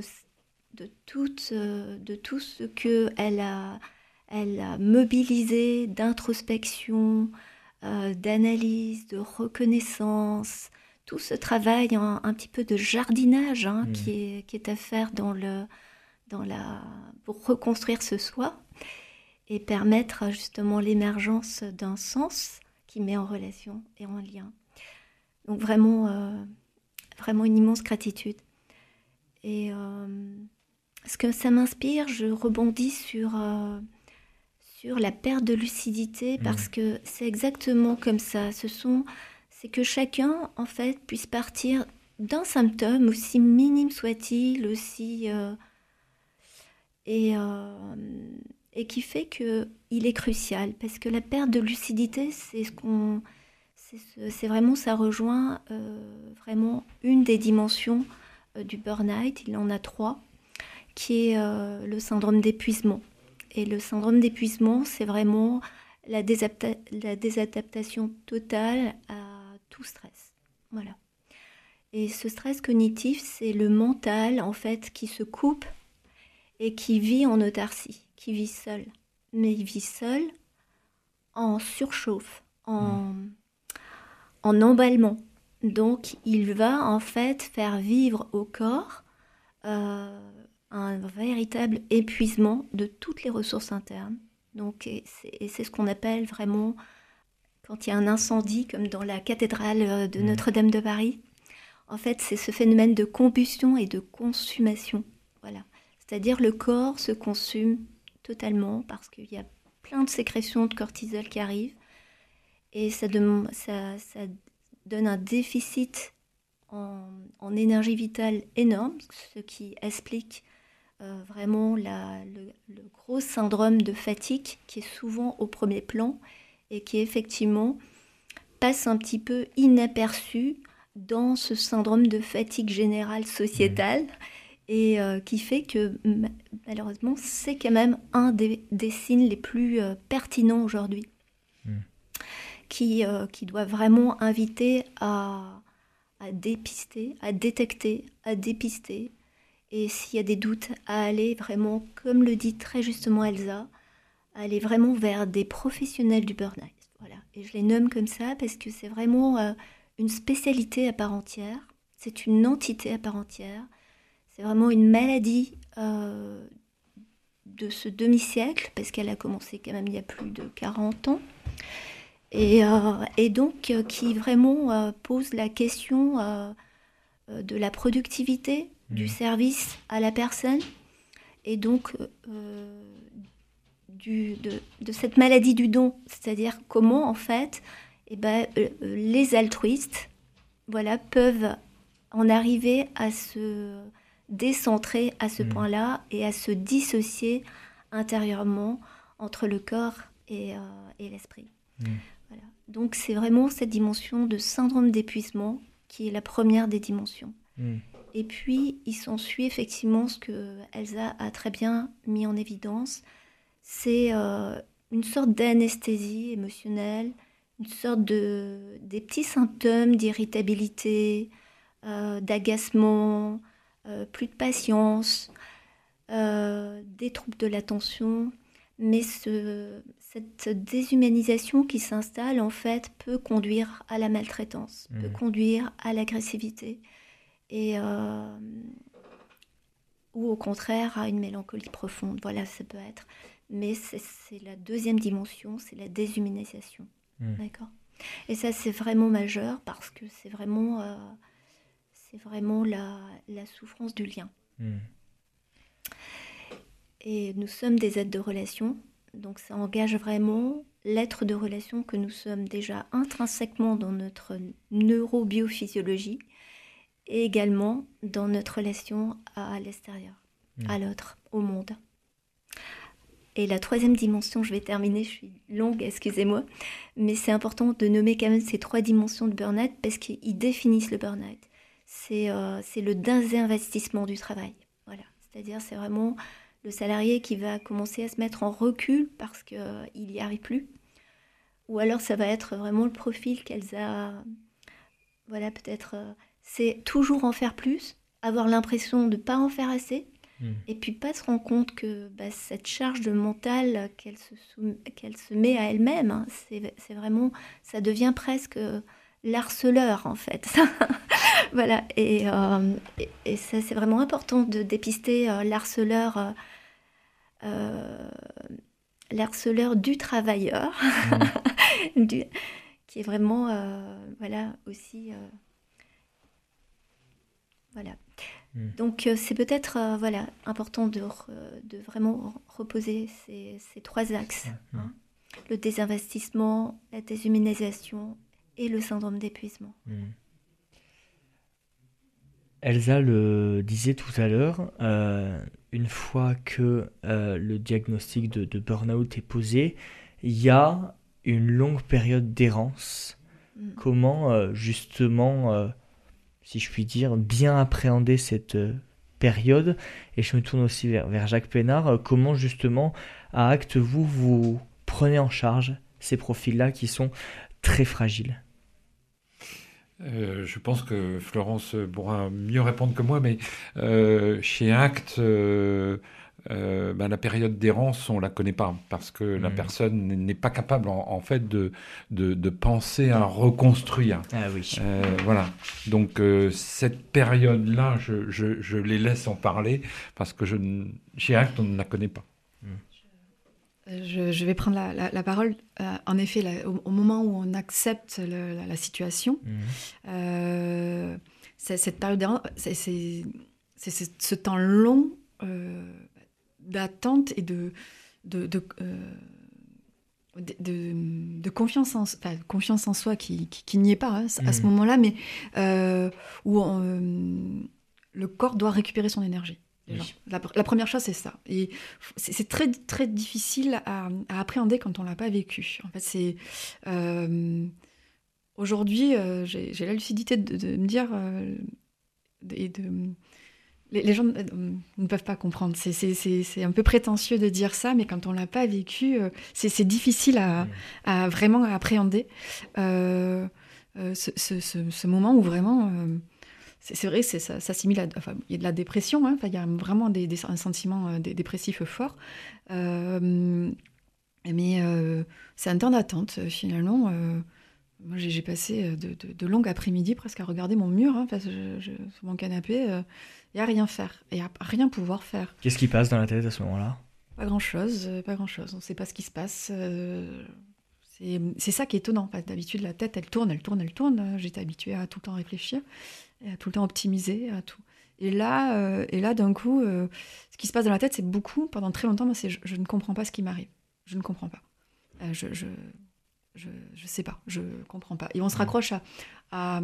tout, ce qu'elle elle a mobilisé d'introspection, euh, d'analyse, de reconnaissance, tout ce travail un petit peu de jardinage hein, mmh. qui, est, qui, est, à faire dans le, dans la, pour reconstruire ce soi et permettre justement l'émergence d'un sens qui met en relation et en lien. Donc vraiment, euh, vraiment une immense gratitude. Et euh, ce que ça m'inspire, je rebondis sur, euh, sur la perte de lucidité mmh. parce que c'est exactement comme ça. Ce sont, c'est que chacun en fait puisse partir d'un symptôme aussi minime soit-il, aussi et et qui fait que il est crucial parce que la perte de lucidité, c'est ce qu'on, c'est vraiment ça rejoint euh, vraiment une des dimensions euh, du burn-out. Il en a trois, qui est euh, le syndrome d'épuisement. Et le syndrome d'épuisement, c'est vraiment la, la désadaptation totale à tout stress. Voilà. Et ce stress cognitif, c'est le mental en fait qui se coupe et qui vit en autarcie qui vit seul. Mais il vit seul en surchauffe, en, en emballement. Donc il va en fait faire vivre au corps euh, un véritable épuisement de toutes les ressources internes. Donc, et c'est ce qu'on appelle vraiment, quand il y a un incendie, comme dans la cathédrale euh, de hmm. Notre-Dame de Paris, en fait, c'est ce phénomène de combustion et de consommation. Voilà. C'est-à-dire le corps se consume totalement parce qu'il y a plein de sécrétions de cortisol qui arrivent et ça, ça, ça donne un déficit en, énergie vitale énorme, ce qui explique vraiment le, gros syndrome de fatigue qui est souvent au premier plan et qui effectivement passe un petit peu inaperçu dans ce syndrome de fatigue générale sociétale et euh, qui fait que malheureusement c'est quand même un des, signes les plus euh, pertinents aujourd'hui hmm. qui, euh, qui doit vraiment inviter à, à dépister, à détecter, à dépister et s'il y a des doutes à aller vraiment, comme le dit très justement Elsa, aller vraiment vers des professionnels du burn-out. Voilà. Et je les nomme comme ça parce que c'est vraiment une spécialité à part entière, c'est une entité à part entière c'est vraiment une maladie euh, de ce demi-siècle, parce qu'elle a commencé quand même il y a plus de 40 ans. Et, euh, donc euh, qui vraiment pose la question de la productivité du mmh. service à la personne et donc du, de, cette maladie du don, c'est-à-dire comment en fait eh ben, les altruistes voilà, peuvent en arriver à se décentrer à ce mm. point-là et à se dissocier intérieurement entre le corps et, euh, l'esprit. Mm. Donc c'est vraiment cette dimension de syndrome d'épuisement qui est la première des dimensions. Mm. Et puis il s'ensuit effectivement ce que Elsa a très bien mis en évidence, c'est euh, une sorte d'anesthésie émotionnelle, une sorte de des petits symptômes d'irritabilité, euh, d'agacement, euh, plus de patience, des troubles de l'attention. Mais cette déshumanisation qui s'installe, en fait, peut conduire à la maltraitance, peut mmh. conduire à l'agressivité. Et, euh, ou au contraire à une mélancolie profonde. Voilà, ça peut être. Mais c'est la deuxième dimension, c'est la déshumanisation. Mmh. D'accord? Et ça, c'est vraiment majeur parce que c'est vraiment c'est vraiment la, souffrance du lien. Hmm. Et nous sommes des êtres de relation, donc ça engage vraiment l'être de relation que nous sommes déjà intrinsèquement dans notre neurobiophysiologie et également dans notre relation à l'extérieur, hmm. à l'autre, au monde. Et la troisième dimension, je vais terminer, je suis longue, excusez-moi, mais c'est important de nommer quand même ces trois dimensions de burn-out parce qu'ils définissent le burn-out. Euh, c'est le désinvestissement du travail. Voilà. C'est-à-dire, c'est vraiment le salarié qui va commencer à se mettre en recul parce qu'il euh, n'y arrive plus. Ou alors, ça va être vraiment le profil qu'elles a. Voilà, peut-être. Euh, c'est toujours en faire plus, avoir l'impression de ne pas en faire assez, hmm. et puis pas se rendre compte que bah, cette charge de mental qu'elle se, qu'elle se met à elle-même, hein, c'est vraiment. Ça devient presque l'harceleur, en fait. *laughs* voilà, euh, et, et, ça c'est vraiment important de dépister euh, l'harceleur, euh, l'harceleur du travailleur, *laughs* mmh. qui est vraiment, voilà, aussi, voilà. Mmh. Donc c'est peut-être voilà important de, de, vraiment reposer ces, ces trois axes mmh. hein. le désinvestissement, la déshumanisation et le syndrome d'épuisement. Elsa le disait tout à l'heure, euh, une fois que euh, le diagnostic de, de burn-out est posé, il y a une longue période d'errance. Mm. Comment euh, justement, si je puis dire, bien appréhender cette période. Et je me tourne aussi vers, Jacques Pénard, comment justement à Acte vous, vous prenez en charge ces profils-là qui sont très fragiles? Euh, je pense que Florence pourra mieux répondre que moi, mais euh, chez Act, euh, ben, la période d'errance, on la connaît pas parce que la hmm. personne n'est pas capable en, fait de, de, penser à reconstruire. Ah oui. voilà. Donc cette période-là, je, je, je, les laisse en parler parce que je, chez Act, on ne la connaît pas. Je, vais prendre la, parole. Euh, en effet, au, moment où on accepte la, situation, euh, cette période c'est ce temps long euh, d'attente et de, de, de, confiance, en, confiance en soi qui, n'y est pas hein, à ce mhm. moment-là, mais où le corps doit récupérer son énergie. La, la première chose, c'est ça. Et c'est très, très difficile à, à appréhender quand on l'a pas vécu. En fait, c'est. euh, Aujourd'hui, euh, j'ai la lucidité de, me dire. euh, et de, les, les gens euh, ne peuvent pas comprendre. C'est- un peu prétentieux de dire ça, mais quand on l'a pas vécu, euh, c'est difficile à, à vraiment appréhender euh, ce, ce- ce- ce moment où vraiment. euh, c'est vrai, ça s'assimile à. Enfin, il y a de la dépression, hein, enfin, il y a vraiment des, des- un sentiment dé- dépressif fort. Euh, mais euh, c'est un temps d'attente, finalement. euh, moi, j'ai passé de, de- de longues après-midi presque à regarder mon mur, hein, je- je- sur mon canapé, et à rien faire, et à rien pouvoir faire. Qu'est-ce qui passe dans la tête à ce moment-là? Pas grand-chose, euh, pas grand-chose. On ne sait pas ce qui se passe. euh, c'est ça qui est étonnant. D'habitude, la tête, elle tourne, elle tourne, elle tourne. J'étais habituée à tout le temps réfléchir, et à tout le temps optimiser, à tout. Et là, euh, et là d'un coup, euh, ce qui se passe dans la tête, c'est beaucoup, pendant très longtemps, moi, c'est je, je ne comprends pas ce qui m'arrive. Je ne comprends pas. Euh, je, je, je, je sais pas, je comprends pas. Et on se raccroche à, à,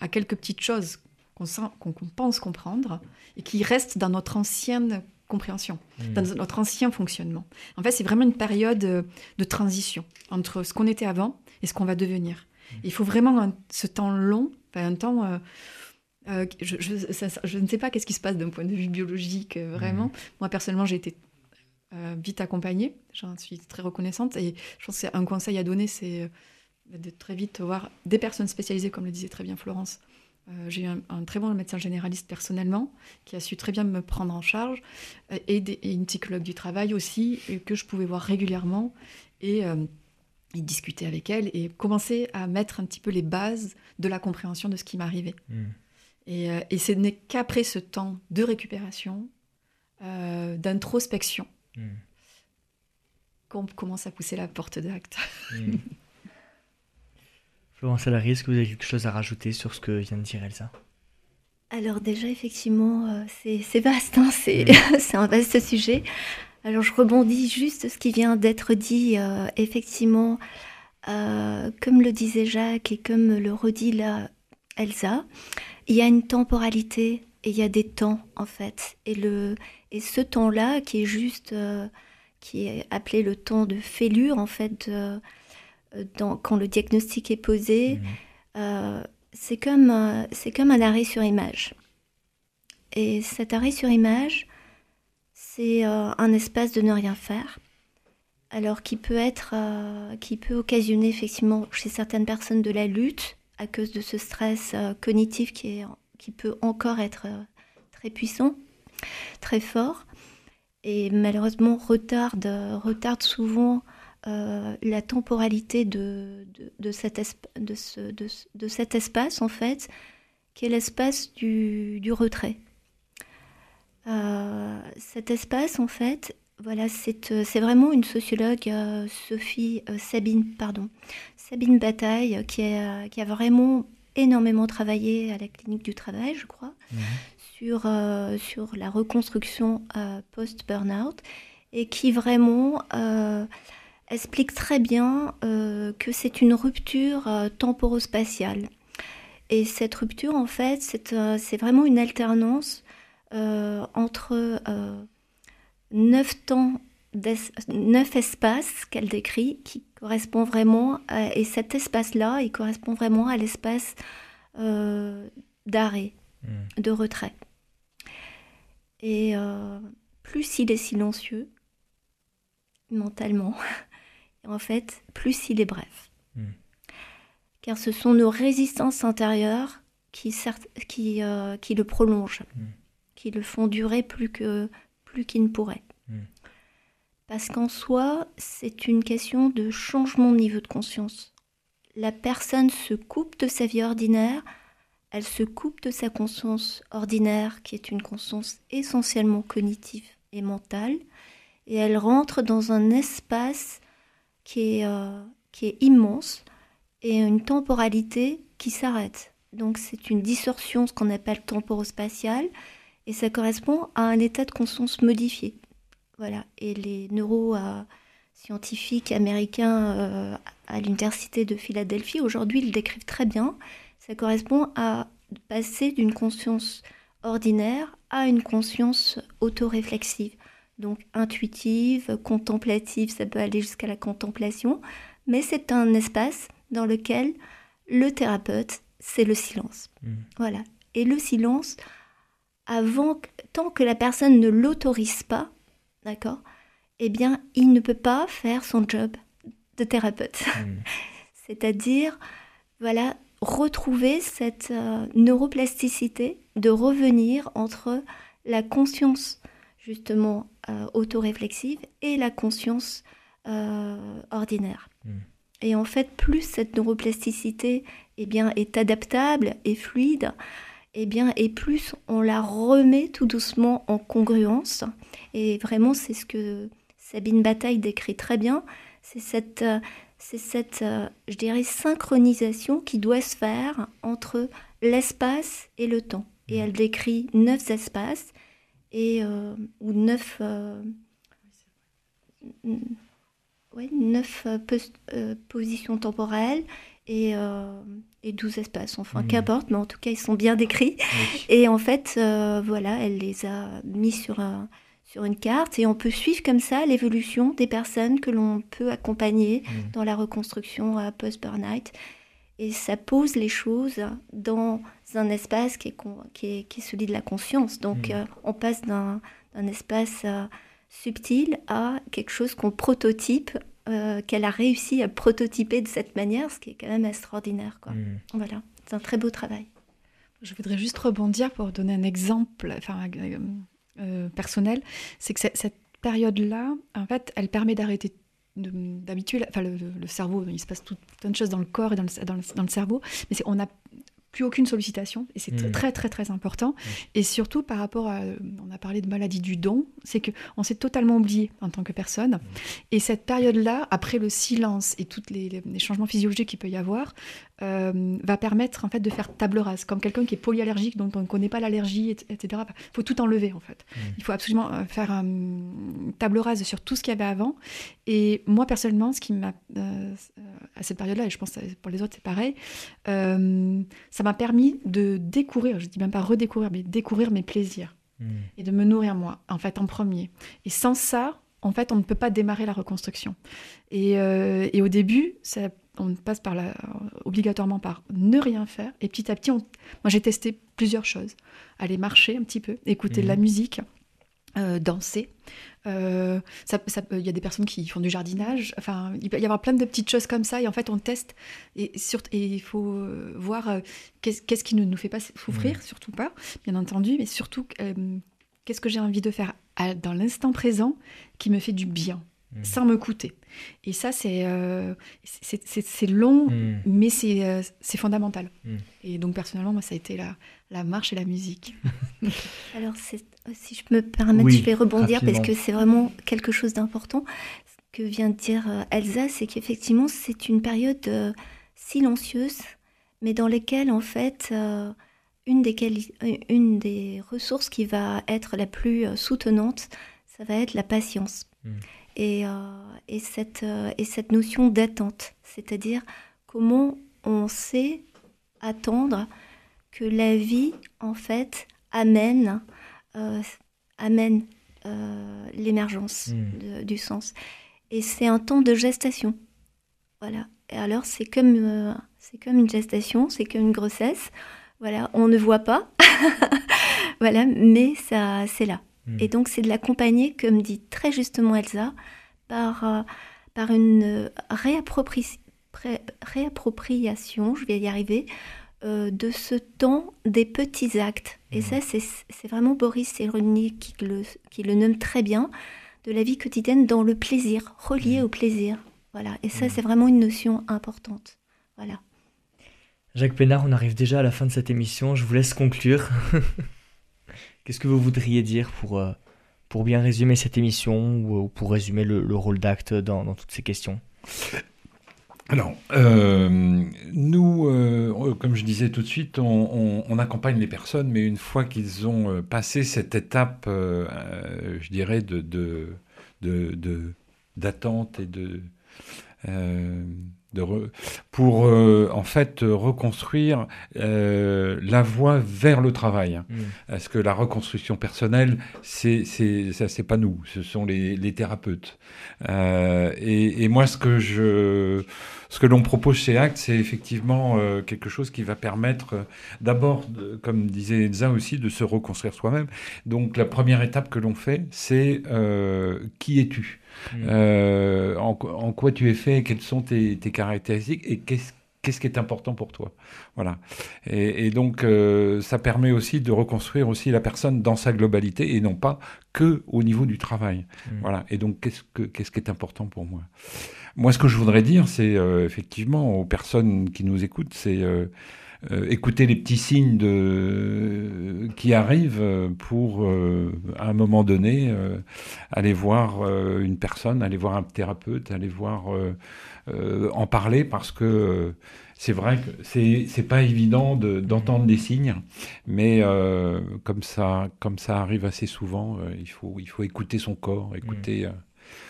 à quelques petites choses qu'on pense comprendre et qui restent dans notre ancienne compréhension, Hmm. dans notre ancien fonctionnement. En fait, c'est vraiment une période euh, de transition entre ce qu'on était avant et ce qu'on va devenir. Il faut vraiment un- ce temps long, un temps. euh, euh, je, je- ça- ça- je ne sais pas qu'est-ce qui se passe d'un point de vue biologique, euh, vraiment. Moi, personnellement, j'ai été vite accompagnée. J'en suis très reconnaissante. Et je pense que c'est un conseil à donner, c'est de très vite voir des personnes spécialisées, comme le disait très bien Florence. Euh, j'ai eu un, un très bon médecin généraliste personnellement, qui a su très bien me prendre en charge, euh, et, des- et une psychologue du travail aussi, que je pouvais voir régulièrement, et, euh, et discuter avec elle, et commencer à mettre un petit peu les bases de la compréhension de ce qui m'arrivait. Hmm. Et, et ce n'est qu'après ce temps de récupération, d'introspection, Hmm. qu'on commence à pousser la porte d'acte. *laughs* Florence Alary, est-ce que vous avez quelque chose à rajouter sur ce que vient de dire Elsa? Alors déjà, effectivement, euh, c'est vaste, hein, c'est Mm. *laughs* c'est un vaste sujet. Alors je rebondis juste ce qui vient d'être dit. euh, effectivement, euh, comme le disait Jacques et comme le redit là Elsa, il y a une temporalité et il y a des temps en fait. Et, le, et ce temps-là qui est juste, qui est appelé le temps de fêlure en fait, dans, quand le diagnostic est posé, Hmm. euh, c'est comme, euh, c'est comme un arrêt sur image. Et cet arrêt sur image, c'est euh, un espace de ne rien faire. Alors qui peut être, qui peut occasionner effectivement chez certaines personnes de la lutte à cause de ce stress cognitif qui, est, qui peut encore être très puissant, très fort, et malheureusement retarde, retarde souvent euh, la temporalité de, de, de cet ce, de, ce- de cet espace, en fait, qui est l'espace du, du retrait. Euh, cet espace, en fait, voilà, c'est euh, vraiment une sociologue, euh, Sophie Sabine, pardon, Sabine Bataille, qui, est, qui a vraiment énormément travaillé à la clinique du travail, je crois, Mhm. sur, sur la reconstruction post-burnout et qui vraiment explique très bien euh, que c'est une rupture euh, temporospatiale. Et cette rupture, en fait, c'est euh, vraiment une alternance euh, entre neuf temps, neuf espaces qu'elle décrit, qui correspond vraiment, à- et cet espace-là, il correspond vraiment à l'espace d'arrêt, Hmm. de retrait. Et plus il est silencieux, mentalement, *laughs* en fait, plus il est bref. Mm. Car ce sont nos résistances intérieures qui, euh, qui le prolongent, Mm. qui le font durer plus que plus qu'il ne pourrait. Mm. Parce qu'en soi, c'est une question de changement de niveau de conscience. La personne se coupe de sa vie ordinaire, elle se coupe de sa conscience ordinaire, qui est une conscience essentiellement cognitive et mentale, et elle rentre dans un espace qui est, euh, qui est immense et une temporalité qui s'arrête. Donc c'est une distorsion, ce qu'on appelle temporospatiale, et ça correspond à un état de conscience modifié. Voilà. Et les neuroscientifiques américains euh, à l'université de Philadelphie aujourd'hui le décrivent très bien. Ça correspond à passer d'une conscience ordinaire a une conscience autoréflexive, donc intuitive, contemplative, ça peut aller jusqu'à la contemplation, mais c'est un espace dans lequel le thérapeute, c'est le silence. Mm. Voilà. Et le silence, avant, tant que la personne ne l'autorise pas, d'accord, eh bien, il ne peut pas faire son job de thérapeute. Mm. *laughs* C'est-à-dire, voilà, retrouver cette euh, neuroplasticité de revenir entre la conscience justement euh, autoréflexive et la conscience euh, ordinaire. Mm. Et en fait, plus cette neuroplasticité eh bien, est adaptable et fluide, eh bien, et plus on la remet tout doucement en congruence. Et vraiment, c'est ce que Sabine Bataille décrit très bien. C'est cette, euh, c'est cette euh, je dirais, synchronisation qui doit se faire entre l'espace et le temps. Et elle décrit neuf espaces et euh, ou neuf euh, ouais, neuf euh, euh, positions temporelles et, et 12 espaces. Enfin, Mhm. qu'importe, mais en tout cas, ils sont bien décrits. Oui. Et en fait, voilà, elle les a mis sur, un- sur une carte et on peut suivre comme ça l'évolution des personnes que l'on peut accompagner Mm. dans la reconstruction post-burnout. Et ça pose les choses dans un espace qui est, con- qui est, qui est celui de la conscience. Donc, Mm. euh, on passe d'un d'un espace euh, subtil à quelque chose qu'on prototype, euh, qu'elle a réussi à prototyper de cette manière, ce qui est quand même extraordinaire. Quoi. Mm. Voilà, c'est un très beau travail. Je voudrais juste rebondir pour donner un exemple enfin, euh, euh, personnel. C'est que cette- cette période-là, en fait, elle permet d'arrêter de- d'habituer, la- enfin le, le cerveau, il se passe tout, plein de choses dans le corps et dans le, dans le, dans le cerveau, mais c'est- on n'a plus aucune sollicitation et c'est Mm. très très très important. Et surtout par rapport à, on a parlé de maladie du don, c'est que on s'est totalement oublié en tant que personne. Et cette période-là, après le silence et tous les, les- les changements physiologiques qu'il peut y avoir, euh, va permettre en fait de faire table rase. Comme quelqu'un qui est polyallergique, dont on ne connaît pas l'allergie, et- etc. Il faut tout enlever en fait. Mm. Il faut absolument euh, faire un table rase sur tout ce qu'il y avait avant. Et moi personnellement, ce qui m'a euh, à cette période-là, et je pense pour les autres c'est pareil, euh, ça m'a permis de découvrir, je dis même pas redécouvrir, mais découvrir mes plaisirs Mm. et de me nourrir moi, en fait, en premier. Et sans ça, en fait, on ne peut pas démarrer la reconstruction. Et, euh, et au début, ça- on passe par la, obligatoirement par ne rien faire. Et petit à petit, on- moi, j'ai testé plusieurs choses. Aller marcher un petit peu, écouter de la Mhm. musique, euh, danser. Euh, ça- ça peut- Il y a des personnes qui font du jardinage. Enfin, il peut y avoir plein de petites choses comme ça. Et en fait, on teste. Et, il faut euh, voir euh, qu'est-ce qui ne nous fait pas souffrir, surtout pas, bien entendu, mais surtout euh, qu'est-ce que j'ai envie de faire dans l'instant présent qui me fait du bien, Mm. sans me coûter. Et ça, c'est euh, c'est- long, Mm. mais c'est euh, c'est fondamental. Mm. Et donc, personnellement, moi, ça a été la, la marche et la musique. *laughs* Alors, c'est- si je me permets, Oui, je vais rebondir rapidement. parce que c'est vraiment quelque chose d'important. Ce que vient de dire euh, Elsa, c'est qu'effectivement, c'est une période euh, silencieuse, mais dans laquelle, en fait, euh, une, des euh, une des ressources qui va être la plus euh, soutenante, ça va être la patience. Mm. Et, euh, et, cette, euh, et cette notion d'attente, c'est-à-dire comment on sait attendre que la vie, en fait, amène, euh, amène l'émergence Mm. de- du sens. Et c'est un temps de gestation. Voilà. Et alors, c'est comme, euh, c'est comme une gestation, c'est comme une grossesse. Voilà, on ne voit pas. *laughs* voilà, mais ça, c'est là. Et donc, c'est de l'accompagner, comme dit très justement Elsa, par, euh, par une euh, réappropri- réappropriation, je vais y arriver, euh, de ce temps des petits actes. Et Mhm. ça, c'est vraiment Boris Cyrulnik qui le, qui le nomme très bien, de la vie quotidienne dans le plaisir, relié Mhm. au plaisir. Voilà. Et ça, c'est vraiment une notion importante. Voilà. Jacques Pénard, on arrive déjà à la fin de cette émission. Je vous laisse conclure. *laughs* Qu'est-ce que vous voudriez dire pour, euh, pour bien résumer cette émission ou, ou pour résumer le, le rôle d'acte dans, dans toutes ces questions? Alors, euh, nous, euh, comme je disais tout de suite, on, accompagne les personnes, mais une fois qu'ils ont euh, passé cette étape, euh, euh, je dirais, de, de, de- de- d'attente et de, euh, pour en fait reconstruire la voie vers le travail. Mmh. Parce que la reconstruction personnelle, c'est ça, c'est pas nous, ce sont les, les thérapeutes. Et, et, moi, ce que je ce que l'on propose chez Act, c'est effectivement euh, quelque chose qui va permettre euh, d'abord, comme disait Elsa aussi, de se reconstruire soi-même. Donc la première étape que l'on fait, c'est euh, qui es-tu? Mmh. en, quoi tu es fait Quelles sont tes, caractéristiques Et qu'est-ce qu'est-ce qui est important pour toi? Voilà. Et, donc, ça permet aussi de reconstruire aussi la personne dans sa globalité et non pas que au niveau du travail. Mmh. Voilà. Et donc, qu'est-ce, que, qu'est-ce qui est important pour moi? Moi, ce que je voudrais dire, c'est euh, effectivement aux personnes qui nous écoutent, c'est euh, euh, écouter les petits signes de, qui arrivent pour, à un moment donné, aller voir une personne, aller voir un thérapeute, aller voir, en parler, parce que c'est vrai que c'est c'est pas évident d'entendre des signes, mais comme ça comme ça arrive assez souvent, il faut il faut écouter son corps, écouter mmh.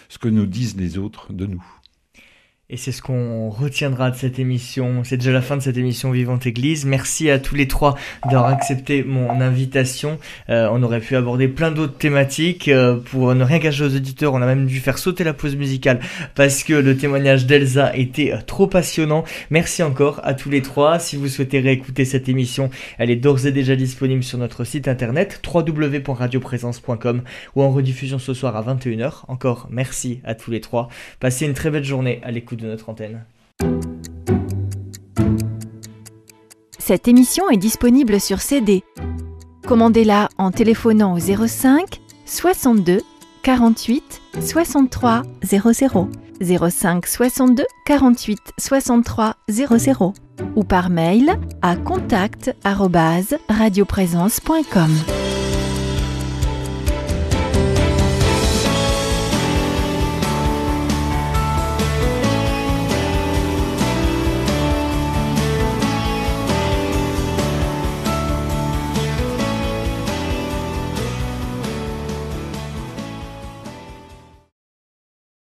ce que nous disent les autres de nous. Et c'est ce qu'on retiendra de cette émission. C'est déjà la fin de cette émission Vivante Église. Merci à tous les trois d'avoir accepté mon invitation. Euh, on aurait pu aborder plein d'autres thématiques. Euh, pour ne rien cacher aux auditeurs, on a même dû faire sauter la pause musicale parce que le témoignage d'Elsa était euh, trop passionnant. Merci encore à tous les trois. Si vous souhaitez réécouter cette émission, elle est d'ores et déjà disponible sur notre site internet www.radioprésence.com ou en rediffusion ce soir à 21h. Encore merci à tous les trois. Passez une très belle journée à l'écoute notre antenne. Cette émission est disponible sur CD. Commandez-la en téléphonant au 05 62 48 63 00 05 62 48 63 00 ou par mail à contact@radioprésence.com.